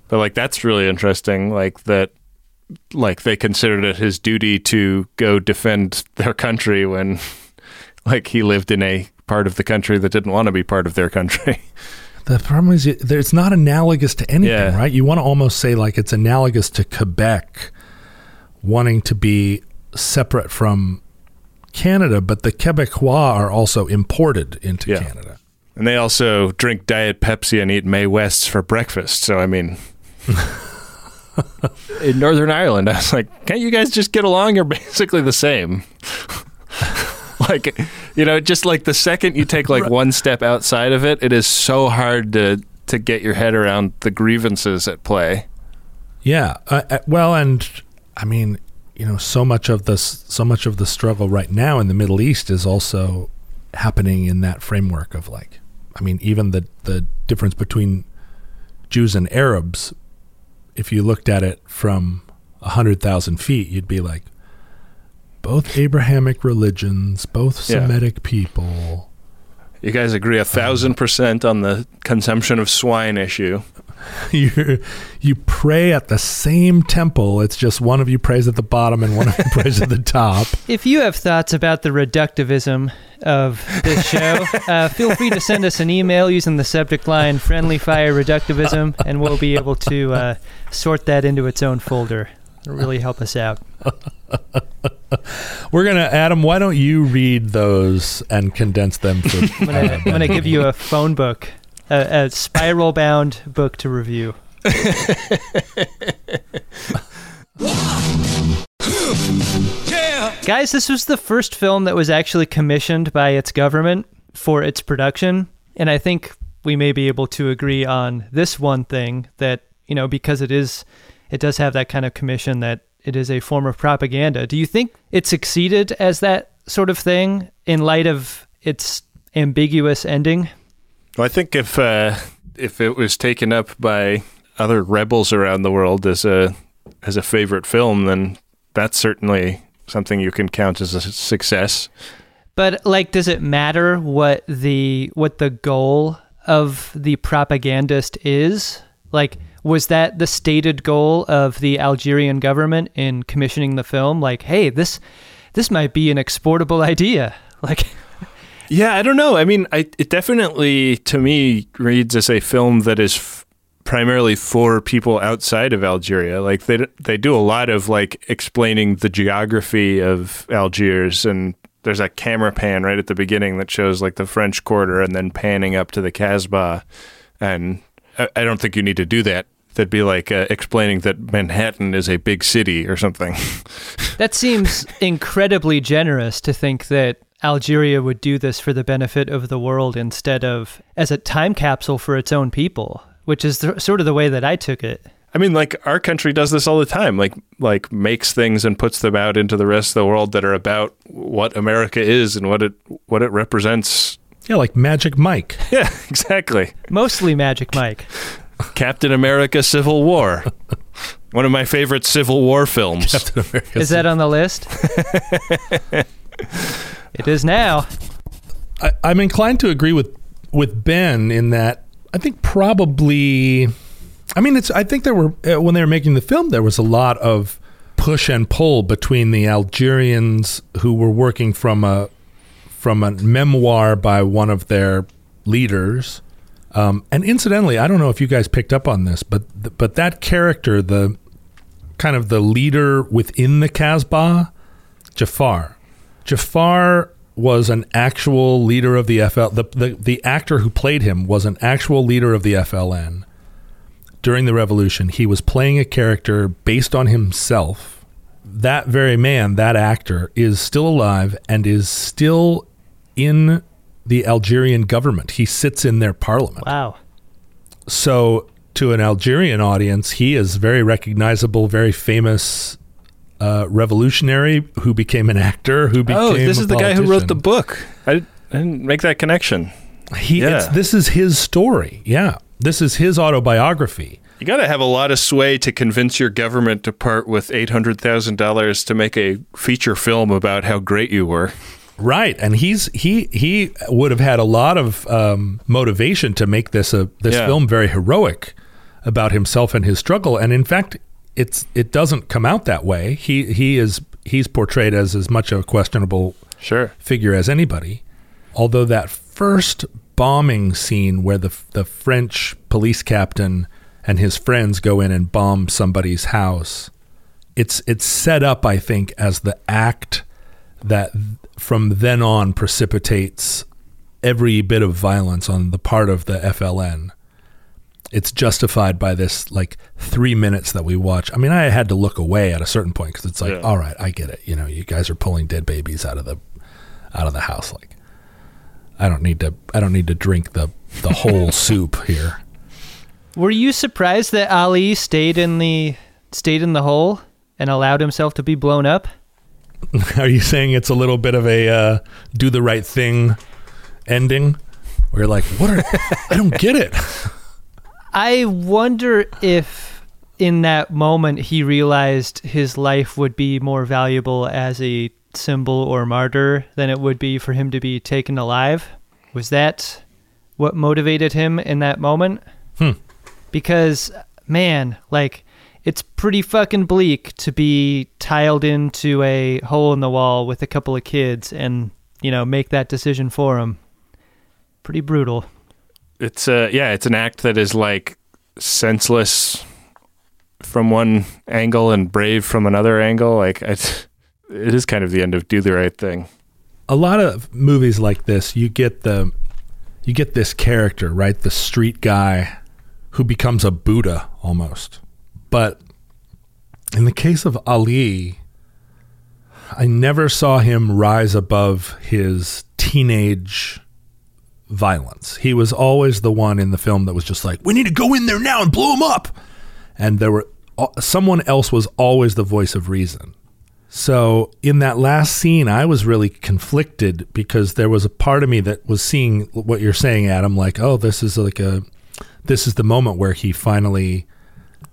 But like that's really interesting. Like that like they considered it his duty to go defend their country when <laughs> like he lived in a part of the country that didn't want to be part of their country. <laughs> The problem is, it- it's not analogous to anything, Yeah. right? You want to almost say like it's analogous to Quebec wanting to be separate from Canada, but the Quebecois are also imported into Yeah. Canada. And they also drink Diet Pepsi and eat Mae Wests for breakfast. So I mean <laughs> in Northern Ireland, I was like, can't you guys just get along? You're basically the same. Like, you know, just like the second you take like one step outside of it, it is so hard to to get your head around the grievances at play. Yeah. Uh, uh, well, and I mean, you know, so much of this, so much of the struggle right now in the Middle East is also happening in that framework of like, I mean, even the the difference between Jews and Arabs, if you looked at it from a hundred thousand feet, you'd be like, both Abrahamic religions, both Yeah. Semitic people. You guys agree a thousand percent on the consumption of swine issue. <laughs> you you pray at the same temple. It's just one of you prays at the bottom and one of you prays at the top. <laughs> If you have thoughts about the reductivism of this show, <laughs> uh, feel free to send us an email using the subject line "friendly fire reductivism," and we'll be able to uh, sort that into its own folder. It'll really help us out. <laughs> We're gonna Adam. Why don't you read those and condense them for? <laughs> I'm gonna, I'm gonna give you a phone book, a, a spiral-bound book to review. <laughs> Guys, this was the first film that was actually commissioned by its government for its production, and I think we may be able to agree on this one thing that you know because it is, it does have that kind of commission that it is a form of propaganda. Do you think it succeeded as that sort of thing in light of its ambiguous ending? Well, I think if uh, if it was taken up by other rebels around the world as a as a favorite film, then that's certainly something you can count as a success. But like, does it matter what the what the goal of the propagandist is? Like, was that the stated goal of the Algerian government in commissioning the film? Like, hey, this this might be an exportable idea. <laughs> Like, Yeah, I don't know. I mean, I, it definitely to me reads as a film that is f- primarily for people outside of Algeria. Like they they do a lot of like explaining the geography of Algiers and there's a camera pan right at the beginning that shows like the French Quarter and then panning up to the Casbah and I don't think you need to do that. That'd be like uh, explaining that Manhattan is a big city or something. <laughs> that seems incredibly generous to think that Algeria would do this for the benefit of the world instead of as a time capsule for its own people, which is the, sort of the way that I took it. I mean, like our country does this all the time. Like, like makes things and puts them out into the rest of the world that are about what America is and what it what it represents. Yeah, like Magic Mike. <laughs> Yeah, exactly. Mostly Magic Mike. <laughs> Captain America: Civil War. <laughs> One of my favorite Civil War films. Captain America. Is that on the list? <laughs> it is now. I, I'm inclined to agree with with Ben in that I think probably. I mean, it's. I think there were uh, when they were making the film, there was a lot of push and pull between the Algerians who were working from a from a memoir by one of their leaders. Um, and incidentally, I don't know if you guys picked up on this, but but that character, the kind of the leader within the Casbah, Jafar. Jafar was an actual leader of the FL. The, the the actor who played him was an actual leader of the FLN during the revolution. He was playing a character based on himself. That very man, that actor, is still alive and is still in the Algerian government. He sits in their parliament. Wow. So, to an Algerian audience, he is very recognizable, very famous uh, revolutionary who became an actor. Who became Oh, this a is the guy who wrote the book. I, I didn't make that connection. He, Yeah. it's, this is his story. Yeah, this is his autobiography. You got to have a lot of sway to convince your government to part with $800,000 to make a feature film about how great you were. Right, and he's he he would have had a lot of um, motivation to make this a this Yeah. film very heroic about himself and his struggle. And in fact, it's it doesn't come out that way. He he is he's portrayed as as much a questionable Sure. figure as anybody. Although that first bombing scene where the the French police captain and his friends go in and bomb somebody's house, it's it's set up, I think, as the act that from then on precipitates every bit of violence on the part of the FLN. It's justified by this like three minutes that we watch. I mean, I had to look away at a certain point because it's like, Yeah. all right, I get it. You know, you guys are pulling dead babies out of the out of the house. Like, I don't need to. I don't need to drink the the whole <laughs> soup here. Were you surprised that Ali stayed in the stayed in the hole and allowed himself to be blown up? <laughs> Are you saying it's a little bit of a uh, do the right thing ending? Where you're like, what are <laughs> I don't get it. I wonder if in that moment he realized his life would be more valuable as a symbol or martyr than it would be for him to be taken alive. Was that what motivated him in that moment? Hmm. Because, man, like, it's pretty fucking bleak to be tiled into a hole in the wall with a couple of kids and, you know, make that decision for them. Pretty brutal. It's uh yeah, it's an act that is like senseless from one angle and brave from another angle. Like it's it is kind of the end of do the right thing. a lot of movies like this you get the you get this character right the street guy who becomes a buddha almost but in the case of ali i never saw him rise above his teenage violence he was always the one in the film that was just like we need to go in there now and blow him up and there were uh, someone else was always the voice of reason so in that last scene, I was really conflicted because there was a part of me that was seeing what you're saying, Adam. Like, oh, this is like a, this is the moment where he finally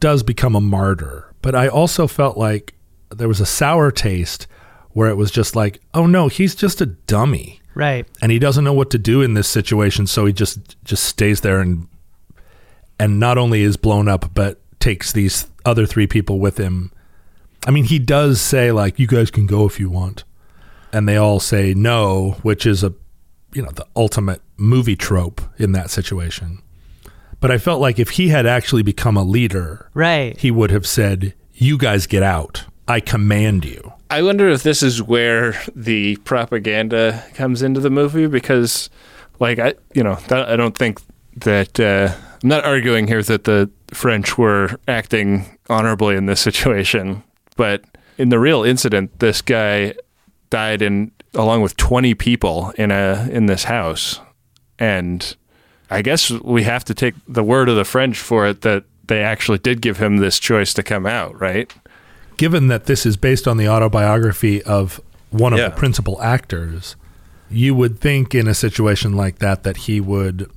does become a martyr. But I also felt like there was a sour taste where it was just like, oh no, he's just a dummy, Right. and he doesn't know what to do in this situation, so he just just stays there and and not only is blown up, but takes these other three people with him. I mean, he does say like, "You guys can go if you want," and they all say no, which is a, you know, the ultimate movie trope in that situation. But I felt like if he had actually become a leader, Right. he would have said, "You guys get out. I command you." I wonder if this is where the propaganda comes into the movie because, like, I you know that, I don't think that uh, I'm not arguing here that the French were acting honorably in this situation, but in the real incident, this guy died in along with 20 people in a in this house, and I guess we have to take the word of the French for it that they actually did give him this choice to come out, right? given that this is based on the autobiography of one of Yeah. the principal actors, you would think in a situation like that that he would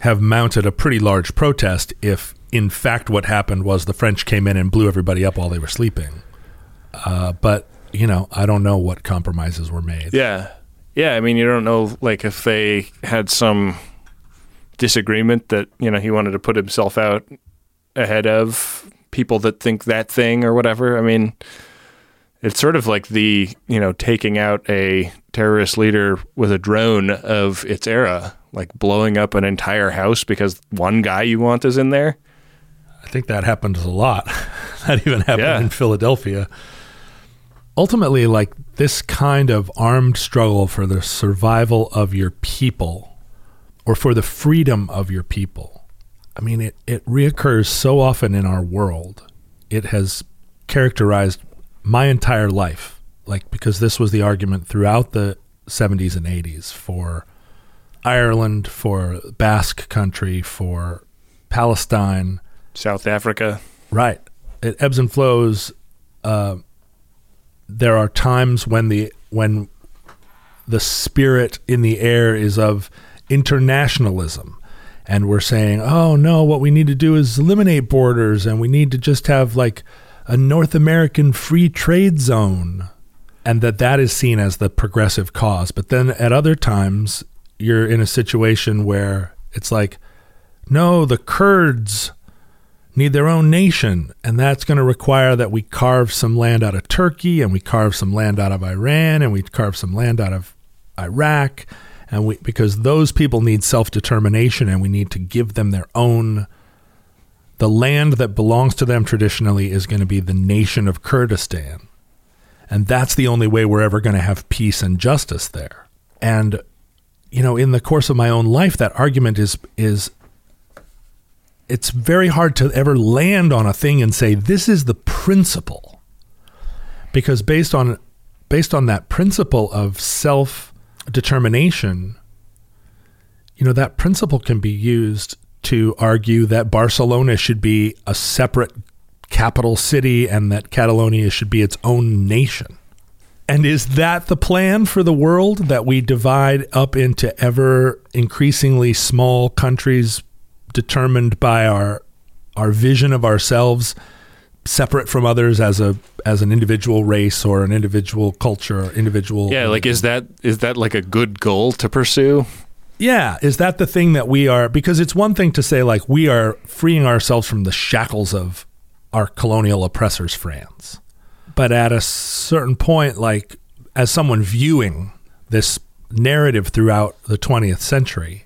have mounted a pretty large protest if, in fact, what happened was the French came in and blew everybody up while they were sleeping. Uh, but, you know, I don't know what compromises were made. Yeah. Yeah, I mean, you don't know like if they had some disagreement that, you know, he wanted to put himself out ahead of people that think that thing or whatever. I mean, it's sort of like the, you know, taking out a terrorist leader with a drone of its era, like blowing up an entire house because one guy you want is in there. I think that happens a lot. <laughs> that even happened Yeah. in Philadelphia. Ultimately, like this kind of armed struggle for the survival of your people or for the freedom of your people. I mean, it, it reoccurs so often in our world. It has characterized my entire life, like, because this was the argument throughout the 70s and 80s for Ireland, for Basque country, for Palestine. South Africa. Right. It ebbs and flows. Uh, there are times when the when the spirit in the air is of internationalism, and we're saying, "Oh no, what we need to do is eliminate borders and we need to just have like a North American free trade zone." And that that is seen as the progressive cause. But then at other times, you're in a situation where it's like, no, the Kurds need their own nation, and that's going to require that we carve some land out of Turkey, and we carve some land out of Iran, and we carve some land out of Iraq, and we because those people need self determination, and we need to give them their own. The land that belongs to them traditionally is going to be the nation of Kurdistan. And that's the only way we're ever going to have peace and justice there. And you know, in the course of my own life, that argument is is it's very hard to ever land on a thing and say this is the principle, because based on based on that principle of self determination, you know, that principle can be used to argue that Barcelona should be a separate capital city and that Catalonia should be its own nation. And is that the plan for the world that we divide up into ever increasingly small countries determined by our our vision of ourselves separate from others as a as an individual race or an individual culture or individual Yeah, like is that is that like a good goal to pursue? Yeah, is that the thing that we are because it's one thing to say like we are freeing ourselves from the shackles of our colonial oppressors France. But at a certain point like as someone viewing this narrative throughout the 20th century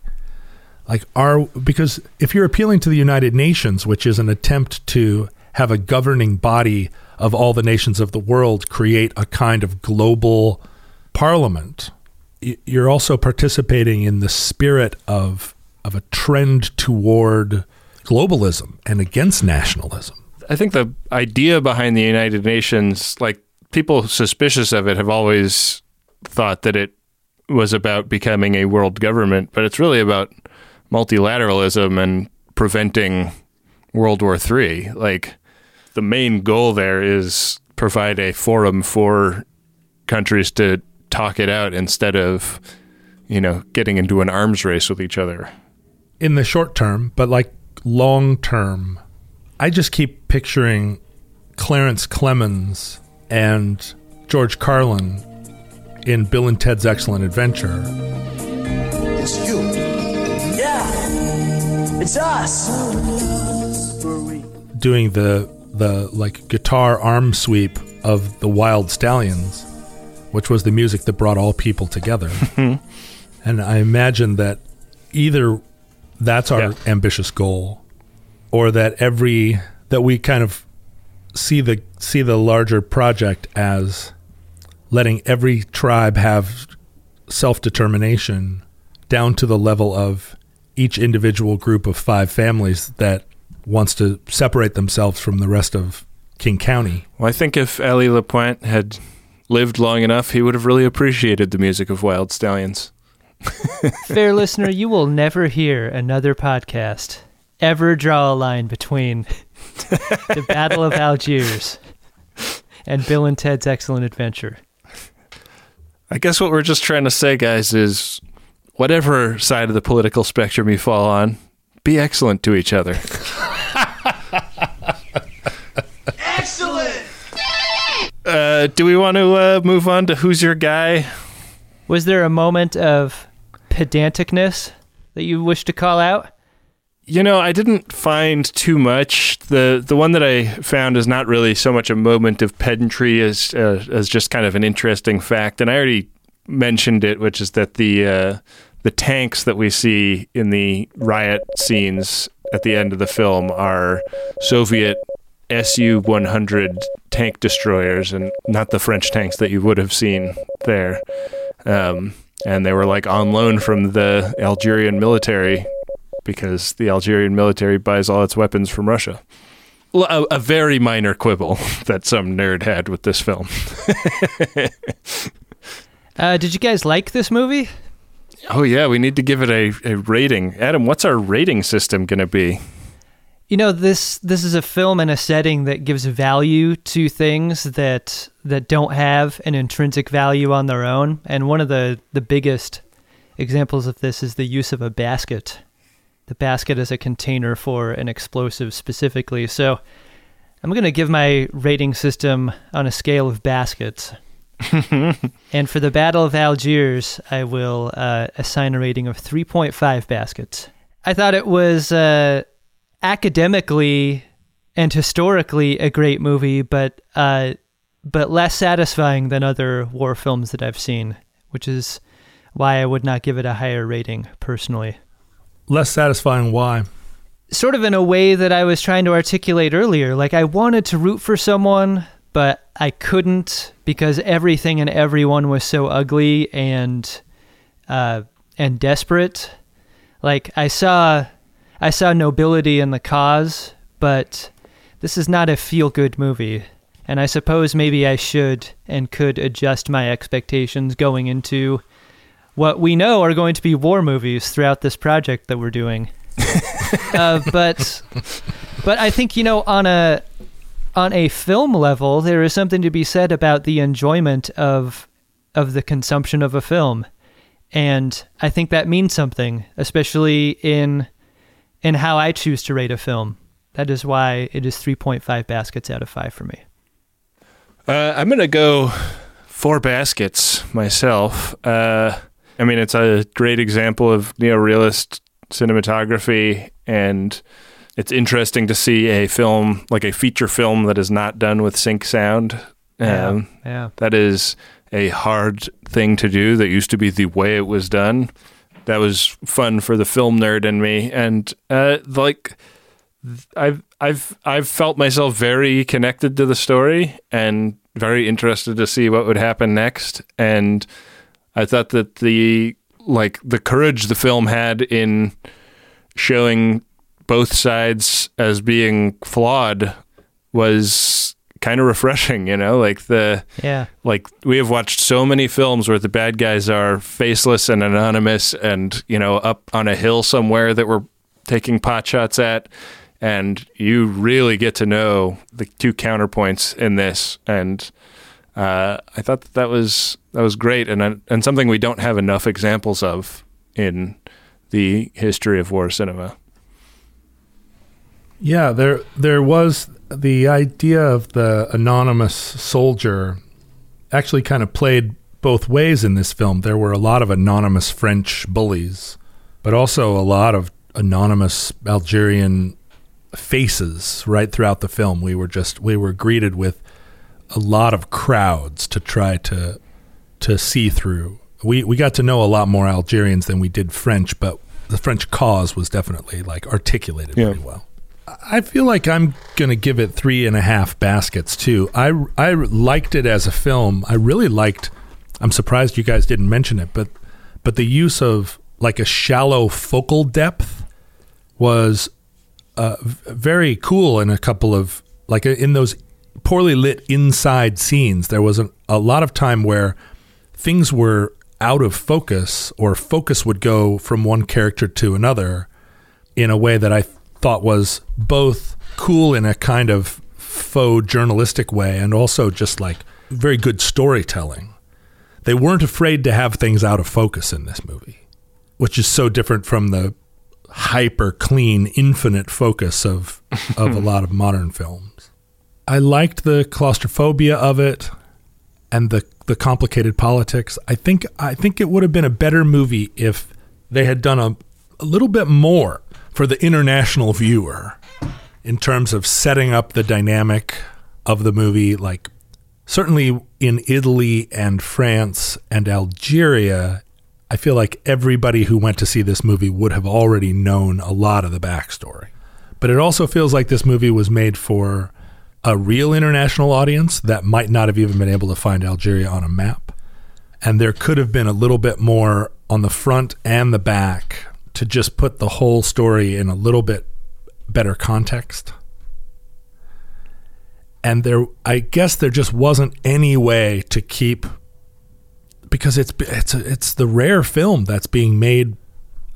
like are because if you're appealing to the United Nations which is an attempt to have a governing body of all the nations of the world create a kind of global parliament you're also participating in the spirit of of a trend toward globalism and against nationalism I think the idea behind the United Nations, like people suspicious of it, have always thought that it was about becoming a world government, but it's really about multilateralism and preventing World War III. Like the main goal there is provide a forum for countries to talk it out instead of, you know, getting into an arms race with each other. in the short term, but like long term, I just keep picturing Clarence Clemons and George Carlin in Bill and Ted's Excellent Adventure. It's you. Yeah. It's us. doing the the like guitar arm sweep of the Wild Stallions, which was the music that brought all people together. <laughs> Hmm. and I imagine that either that's our Yeah. ambitious goal, or that every that we kind of see the see the larger project as letting every tribe have self determination down to the level of each individual group of five families that wants to separate themselves from the rest of King County. Well, I think if Ali Lapointe had lived long enough, he would have really appreciated the music of Wild Stallions. <laughs> Fair listener, you will never hear another podcast ever draw a line between <laughs> the Battle of Algiers and Bill and Ted's Excellent Adventure. I guess what we're just trying to say, guys, is whatever side of the political spectrum you fall on, be excellent to each other. <laughs> Uh, do we want to uh, move on to who's your guy? Was there a moment of pedanticness that you wish to call out? You know, I didn't find too much. the The one that I found is not really so much a moment of pedantry as uh, as just kind of an interesting fact. And I already mentioned it, which is that the uh, the tanks that we see in the riot scenes at the end of the film are Soviet Su 100 tank destroyers, and not the French tanks that you would have seen there. Um, and they were like on loan from the Algerian military because the Algerian military buys all its weapons from Russia. A very minor quibble <laughs> that some nerd had with this film. <laughs> Uh, did you guys like this movie? oh yeah, we need to give it a, a rating. Adam, what's our rating system going to be? You know this this is a film in a setting that gives value to things that that don't have an intrinsic value on their own, and one of the the biggest examples of this is the use of a basket the basket as a container for an explosive specifically. So I'm going to give my rating system on a scale of baskets. <laughs> and for the Battle of Algiers, I will uh, assign a rating of 3.5 baskets. I thought it was uh, academically and historically a great movie, but uh, but less satisfying than other war films that I've seen, which is why I would not give it a higher rating personally. Less satisfying why? Sort of in a way that I was trying to articulate earlier. Like I wanted to root for someone, but I couldn't because everything and everyone was so ugly and uh, and desperate. Like I saw I saw nobility in the cause, but this is not a feel good movie. And I suppose maybe I should and could adjust my expectations going into what we know are going to be war movies throughout this project that we're doing. <laughs> uh, but but I think you know on a on a film level there is something to be said about the enjoyment of of the consumption of a film. And I think that means something, especially in in how I choose to rate a film. That is why it is 3.5 baskets out of 5 for me. Uh, I'm going to go four baskets myself. Uh, I mean, it's a great example of neorealist cinematography, and it's interesting to see a film like a feature film that is not done with sync sound. Um, yeah, yeah. That is a hard thing to do. That used to be the way it was done. That was fun for the film nerd in me, and uh, like I've I've I've felt myself very connected to the story and very interested to see what would happen next. And I thought that the like the courage the film had in showing both sides as being flawed was kind of refreshing, you know, like the yeah, like we have watched so many films where the bad guys are faceless and anonymous, and you know, up on a hill somewhere that we're taking pot shots at, and you really get to know the two counterpoints in this, and uh, I thought that, that was that was great, and and something we don't have enough examples of in the history of war cinema. Yeah, there there was the idea of the anonymous soldier actually kind of played both ways in this film. There were a lot of anonymous French bullies, but also a lot of anonymous Algerian faces right throughout the film. We were just we were greeted with a lot of crowds to try to to see through. We we got to know a lot more Algerians than we did French, but the French cause was definitely like articulated yeah. very well. I feel like I'm going to give it three and a half baskets too. I, I liked it as a film. I really liked. I'm surprised you guys didn't mention it, but but the use of like a shallow focal depth was uh, very cool in a couple of like in those poorly lit inside scenes. There was a, a lot of time where things were out of focus, or focus would go from one character to another in a way that I thought was both cool in a kind of faux journalistic way and also just like very good storytelling. They weren't afraid to have things out of focus in this movie, which is so different from the hyper clean, infinite focus of <laughs> of a lot of modern films. I liked the claustrophobia of it and the the complicated politics. I think I think it would have been a better movie if they had done a, a little bit more for the international viewer in terms of setting up the dynamic of the movie. Like, certainly in Italy and France and Algeria, I feel like everybody who went to see this movie would have already known a lot of the backstory. But it also feels like this movie was made for a real international audience that might not have even been able to find Algeria on a map. And there could have been a little bit more on the front and the back to just put the whole story in a little bit better context. And there, I guess there just wasn't any way to keep because it's it's it's the rare film that's being made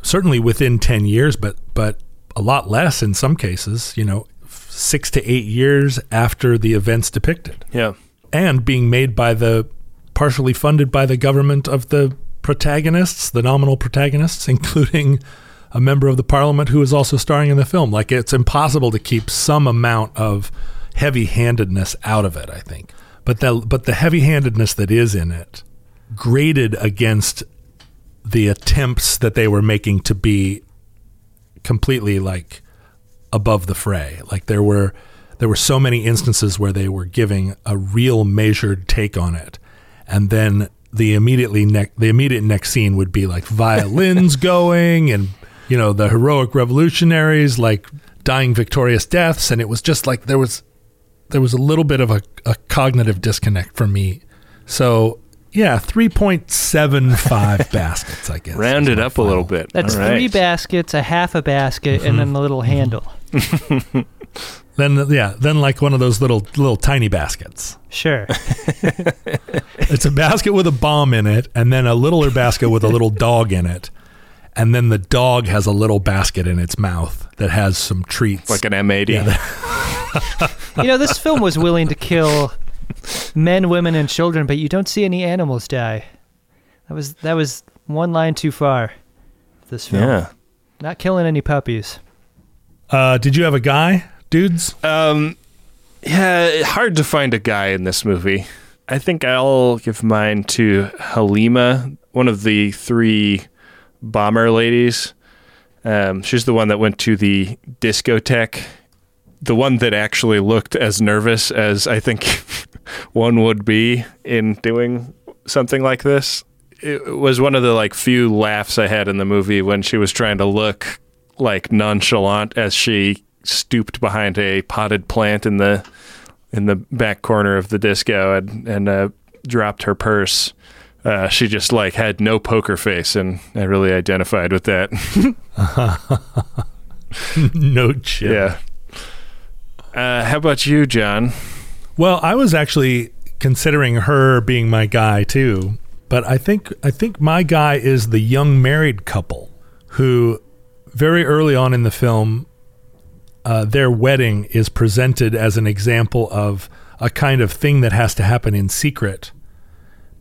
certainly within 10 years but but a lot less in some cases you know 6 to 8 years after the events depicted yeah and being made by the partially funded by the government of the protagonists, the nominal protagonists, including a member of the parliament who is also starring in the film. Like it's impossible to keep some amount of heavy-handedness out of it, I think. But the but the heavy-handedness that is in it graded against the attempts that they were making to be completely like above the fray. Like there were there were so many instances where they were giving a real measured take on it, and then the immediately ne- the immediate next scene would be like violins <laughs> going and you know the heroic revolutionaries like dying victorious deaths, and it was just like there was there was a little bit of a, a cognitive disconnect for me. So yeah, three point seven five <laughs> baskets, I guess. Round it up a little bit. That's All right. three baskets, a half a basket, and then mm-hmm. the little mm-hmm. handle. <laughs> Then yeah, then like one of those little little tiny baskets. Sure. <laughs> It's a basket with a bomb in it, and then a littler basket with a little dog in it, and then the dog has a little basket in its mouth that has some treats, Like an M80. Yeah, you know, this film was willing to kill men, women, and children, but you don't see any animals die. That was that was one line too far. This film. Yeah. Not killing any puppies. Uh, did you have a guy, dudes? Um, yeah, hard to find a guy in this movie. I think I'll give mine to Halima, one of the three bomber ladies. Um, she's the one that went to the discotheque, the one that actually looked as nervous as I think <laughs> one would be in doing something like this. It was one of the like few laughs I had in the movie when she was trying to look like nonchalant as she stooped behind a potted plant in the in the back corner of the disco and and uh, dropped her purse. Uh, she just like had no poker face, and I really identified with that. <laughs> no chip. yeah. Uh, how about you, John? Well, I was actually considering her being my guy too, but I think I think my guy is the young married couple who very early on in the film uh, their wedding is presented as an example of a kind of thing that has to happen in secret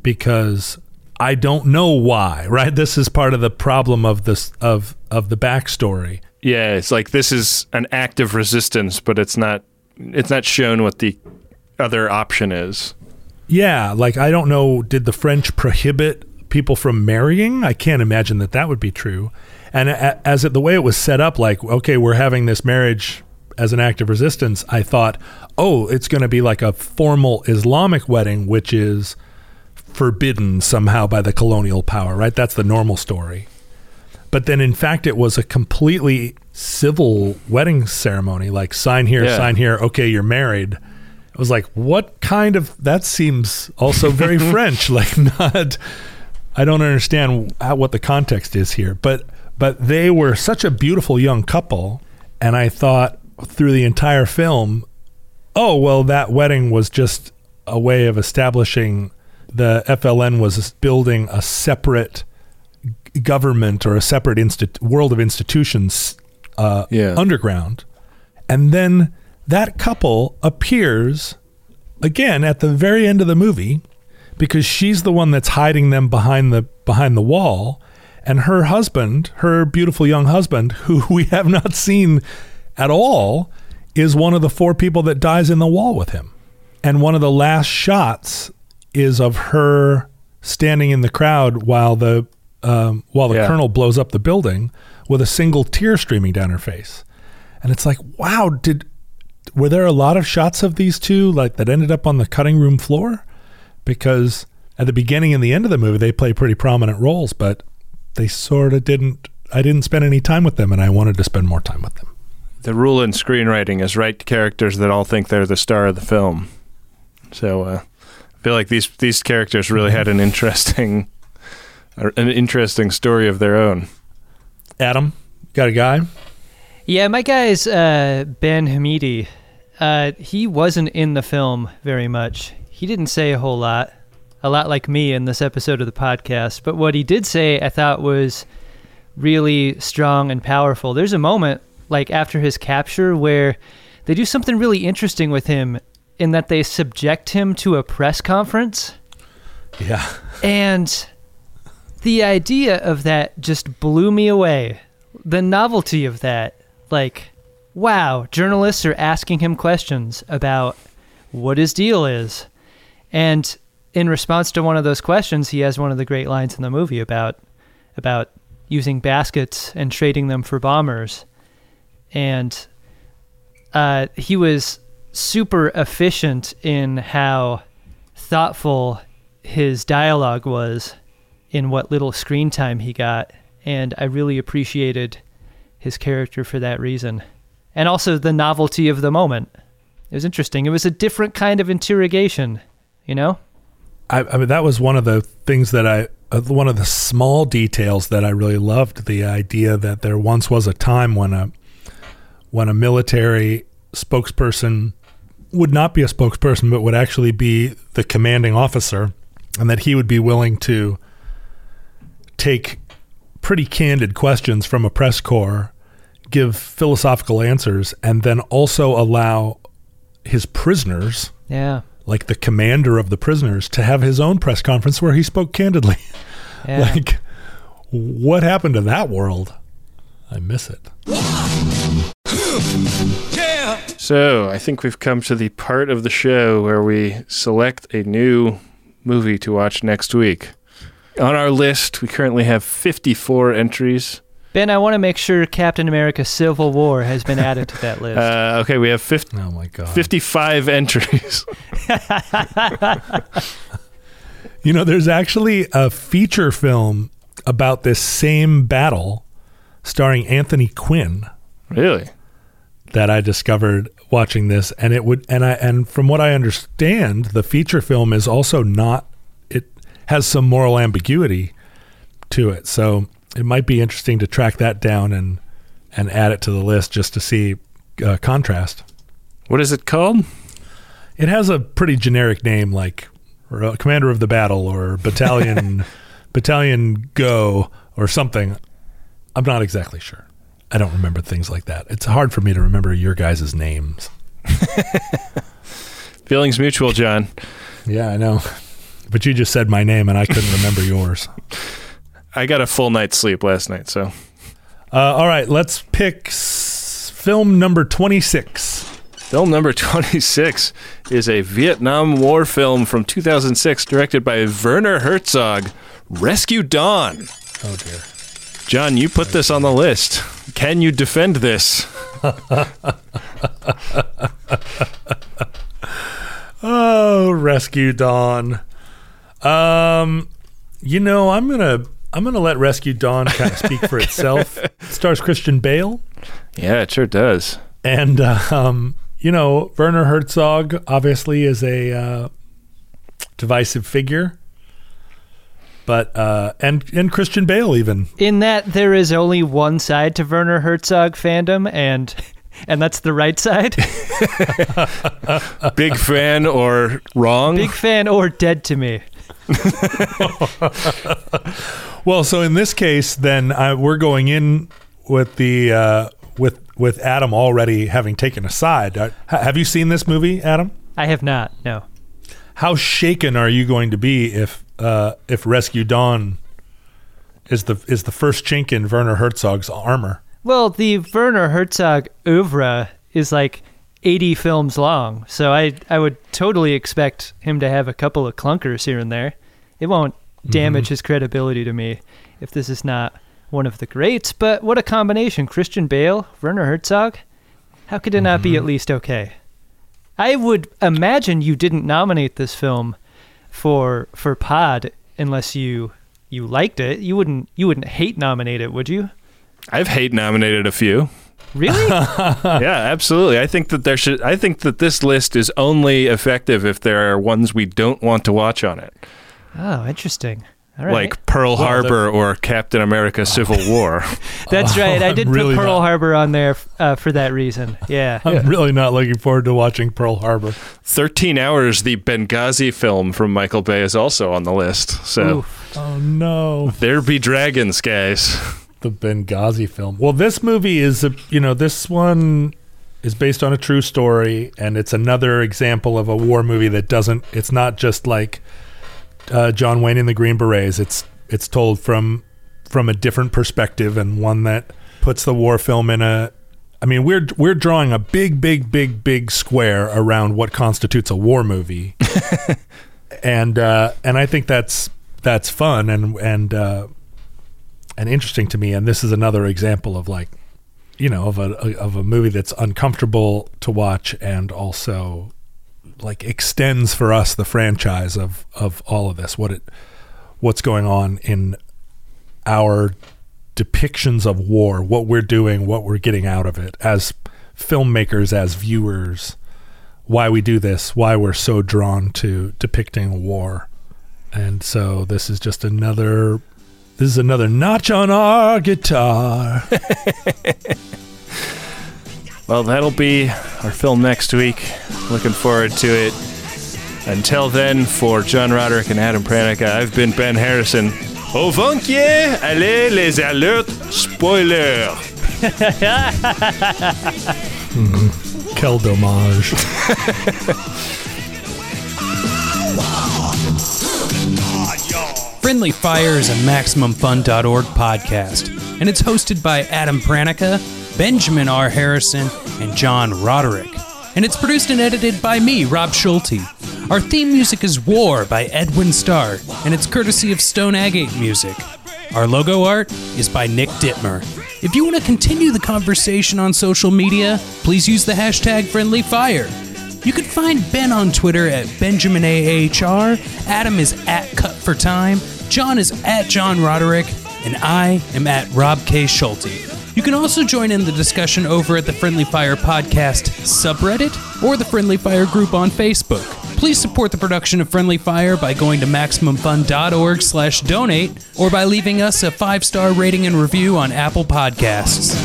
because I don't know why, right? This is part of the problem of this of of the backstory. Yeah, it's like this is an act of resistance, but it's not. It's not shown what the other option is. Yeah, like I don't know, did the French prohibit people from marrying? I can't imagine that that would be true. And as it the way it was set up, like okay, we're having this marriage as an act of resistance. I thought, oh, it's going to be like a formal Islamic wedding, which is forbidden somehow by the colonial power, right? That's the normal story. But then, in fact, it was a completely civil wedding ceremony. Like sign here, Yeah. sign here. Okay, you're married. I was like, what kind of? That seems also very <laughs> French. Like <laughs> not. I don't understand how, what the context is here, but but they were such a beautiful young couple, and I thought through the entire film, oh well, that wedding was just a way of establishing the FLN was building a separate government or a separate instit- world of institutions uh, Yeah. underground, and then that couple appears again at the very end of the movie because she's the one that's hiding them behind the behind the wall and her husband her beautiful young husband who <laughs> we have not seen at all is one of the four people that dies in the wall with him. And one of the last shots is of her standing in the crowd while the um, while the Yeah. colonel blows up the building with a single tear streaming down her face. And it's like wow did were there a lot of shots of these two like that ended up on the cutting room floor? Because at the beginning and the end of the movie they play pretty prominent roles but they sort of didn't i didn't spend any time with them and i wanted to spend more time with them The rule in screenwriting is write characters that all think they're the star of the film. So uh, I feel like these these characters really had an interesting <laughs> an interesting story of their own. adam got a guy Yeah, my guy's uh, Ben M'hidi. Uh, he wasn't in the film very much. He didn't say a whole lot, a lot like me in this episode of the podcast. But what he did say, I thought was really strong and powerful. There's a moment, like after his capture, where they do something really interesting with him in that they subject him to a press conference. yeah And the idea of that just blew me away. the novelty of that, like, wow, journalists are asking him questions about what his deal is. And in response to one of those questions, he has one of the great lines in the movie about about using baskets and trading them for bombers. And uh, he was super efficient in how thoughtful his dialogue was in what little screen time he got. And I really appreciated his character for that reason. And also the novelty of the moment. It was interesting. It was a different kind of interrogation, you know? I, I mean, that was one of the things that I, uh, one of the small details that I really loved. The idea that there once was a time when a, when a military spokesperson would not be a spokesperson, but would actually be the commanding officer, and that he would be willing to take pretty candid questions from a press corps, give philosophical answers, and then also allow his prisoners, Yeah. Like the commander of the prisoners, to have his own press conference where he spoke candidly. <laughs> Yeah. like, what happened to that world? I miss it. So, I think we've come to the part of the show where we select a new movie to watch next week. On our list, we currently have 54 entries. Ben, I want to make sure Captain America Civil War has been added to that <laughs> list. Uh, okay, we have 50, Oh my god. 55 entries. <laughs> You know, there's actually a feature film about this same battle starring Anthony Quinn really? that I discovered watching this and it would and I and from what I understand, the feature film is also not it has some moral ambiguity to it. So it might be interesting to track that down and and add it to the list just to see uh, contrast. What is it called? It has a pretty generic name like Commander of the Battle or Battalion <laughs> Battalion Go or something. I'm not exactly sure. I don't remember things like that. It's hard for me to remember your guys' names. <laughs> Feelings mutual, John. Yeah, I know. But you just said my name and I couldn't remember yours. <laughs> I got a full night's sleep last night, so. Uh, all right, let's pick s- film number 26. Film number 26 is a Vietnam War film from 2006 directed by Werner Herzog, Rescue Dawn. Oh, dear. John, you put this on the list. Can you defend this? <laughs> Oh, Rescue Dawn. Um, you know, I'm gonna I'm gonna let Rescue Dawn kind of speak for itself. <laughs> It stars Christian Bale, Yeah, it sure does. and uh, um, you know, Werner Herzog obviously is a uh, divisive figure, but uh, and and Christian Bale even. In that there is only one side to Werner Herzog fandom, and <laughs> and that's the right side. <laughs> Big fan or wrong? Big fan or dead to me. <laughs> Well, so in this case, then uh, we're going in with the uh, with with Adam already having taken a side. Uh, have you seen this movie, Adam? I have not. No. How shaken are you going to be if uh, if Rescue Dawn is the is the first chink in Werner Herzog's armor? Well, the Werner Herzog oeuvre is like 80 films long, so I I would totally expect him to have a couple of clunkers here and there. It won't mm-hmm. damage his credibility to me if this is not one of the greats, but what a combination. Christian Bale, Werner Herzog. How could it not be mm-hmm. at least okay? I would imagine you didn't nominate this film for for Pod unless you you liked it. You wouldn't you wouldn't hate nominate it, would you? I've hate nominated a few. Really? <laughs> yeah, absolutely. I think that there should I think that this list is only effective if there are ones we don't want to watch on it. Oh, interesting. All right. Like Pearl Well, Harbor or Captain America Civil War. <laughs> That's right. I <laughs> I'm did really put Pearl not- Harbor on there uh, for that reason. Yeah. I'm really not looking forward to watching Pearl Harbor. 13 Hours, the Benghazi film from Michael Bay is also on the list. So Oof. Oh no, there be dragons, guys. The Benghazi film. Well, this movie is a you know this one is based on a true story, and it's another example of a war movie that doesn't. It's not just like uh, John Wayne and the Green Berets. It's it's told from from a different perspective and one that puts the war film in a. I mean, we're we're drawing a big, big, big, big square around what constitutes a war movie, <laughs> and uh, and I think that's that's fun and and uh, and interesting to me. And this is another example of like, you know, of a of a movie that's uncomfortable to watch and also like extends for us the franchise of of all of this. What it what's going on in our depictions of war, what we're doing, what we're getting out of it as filmmakers, as viewers, why we do this, why we're so drawn to depicting war. And so this is just another this is another notch on our guitar. <laughs> Well, that'll be our film next week. Looking forward to it. Until then, for John Roderick and Adam Pranica, I've been Ben Harrison. Au vanquier, allez les alertes, spoiler! Mhm. Quel dommage. <laughs> Friendly Fire is a MaximumFun.org podcast, and it's hosted by Adam Pranica, Benjamin R. Harrison, and John Roderick. And it's produced and edited by me, Rob Schulte. Our theme music is War by Edwin Starr, and it's courtesy of Stone Agate Music. Our logo art is by Nick Dittmer. If you want to continue the conversation on social media, please use the hashtag Friendly Fire. You can find Ben on Twitter at Benjamin AHR, Adam is at Cut for Time, John is at John Roderick, and I am at Rob K. Schulte. You can also join in the discussion over at the Friendly Fire Podcast subreddit or the Friendly Fire group on Facebook. Please support the production of Friendly Fire by going to MaximumFun.org slash donate or by leaving us a five-star rating and review on Apple Podcasts.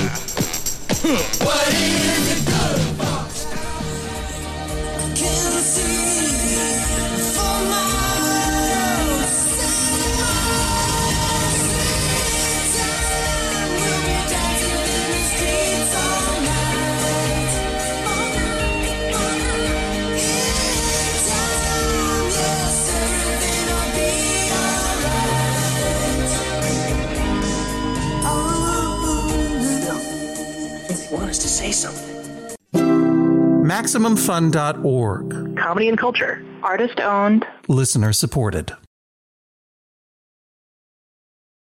Say something. MaximumFun.org. Comedy and culture. Artist owned. Listener supported.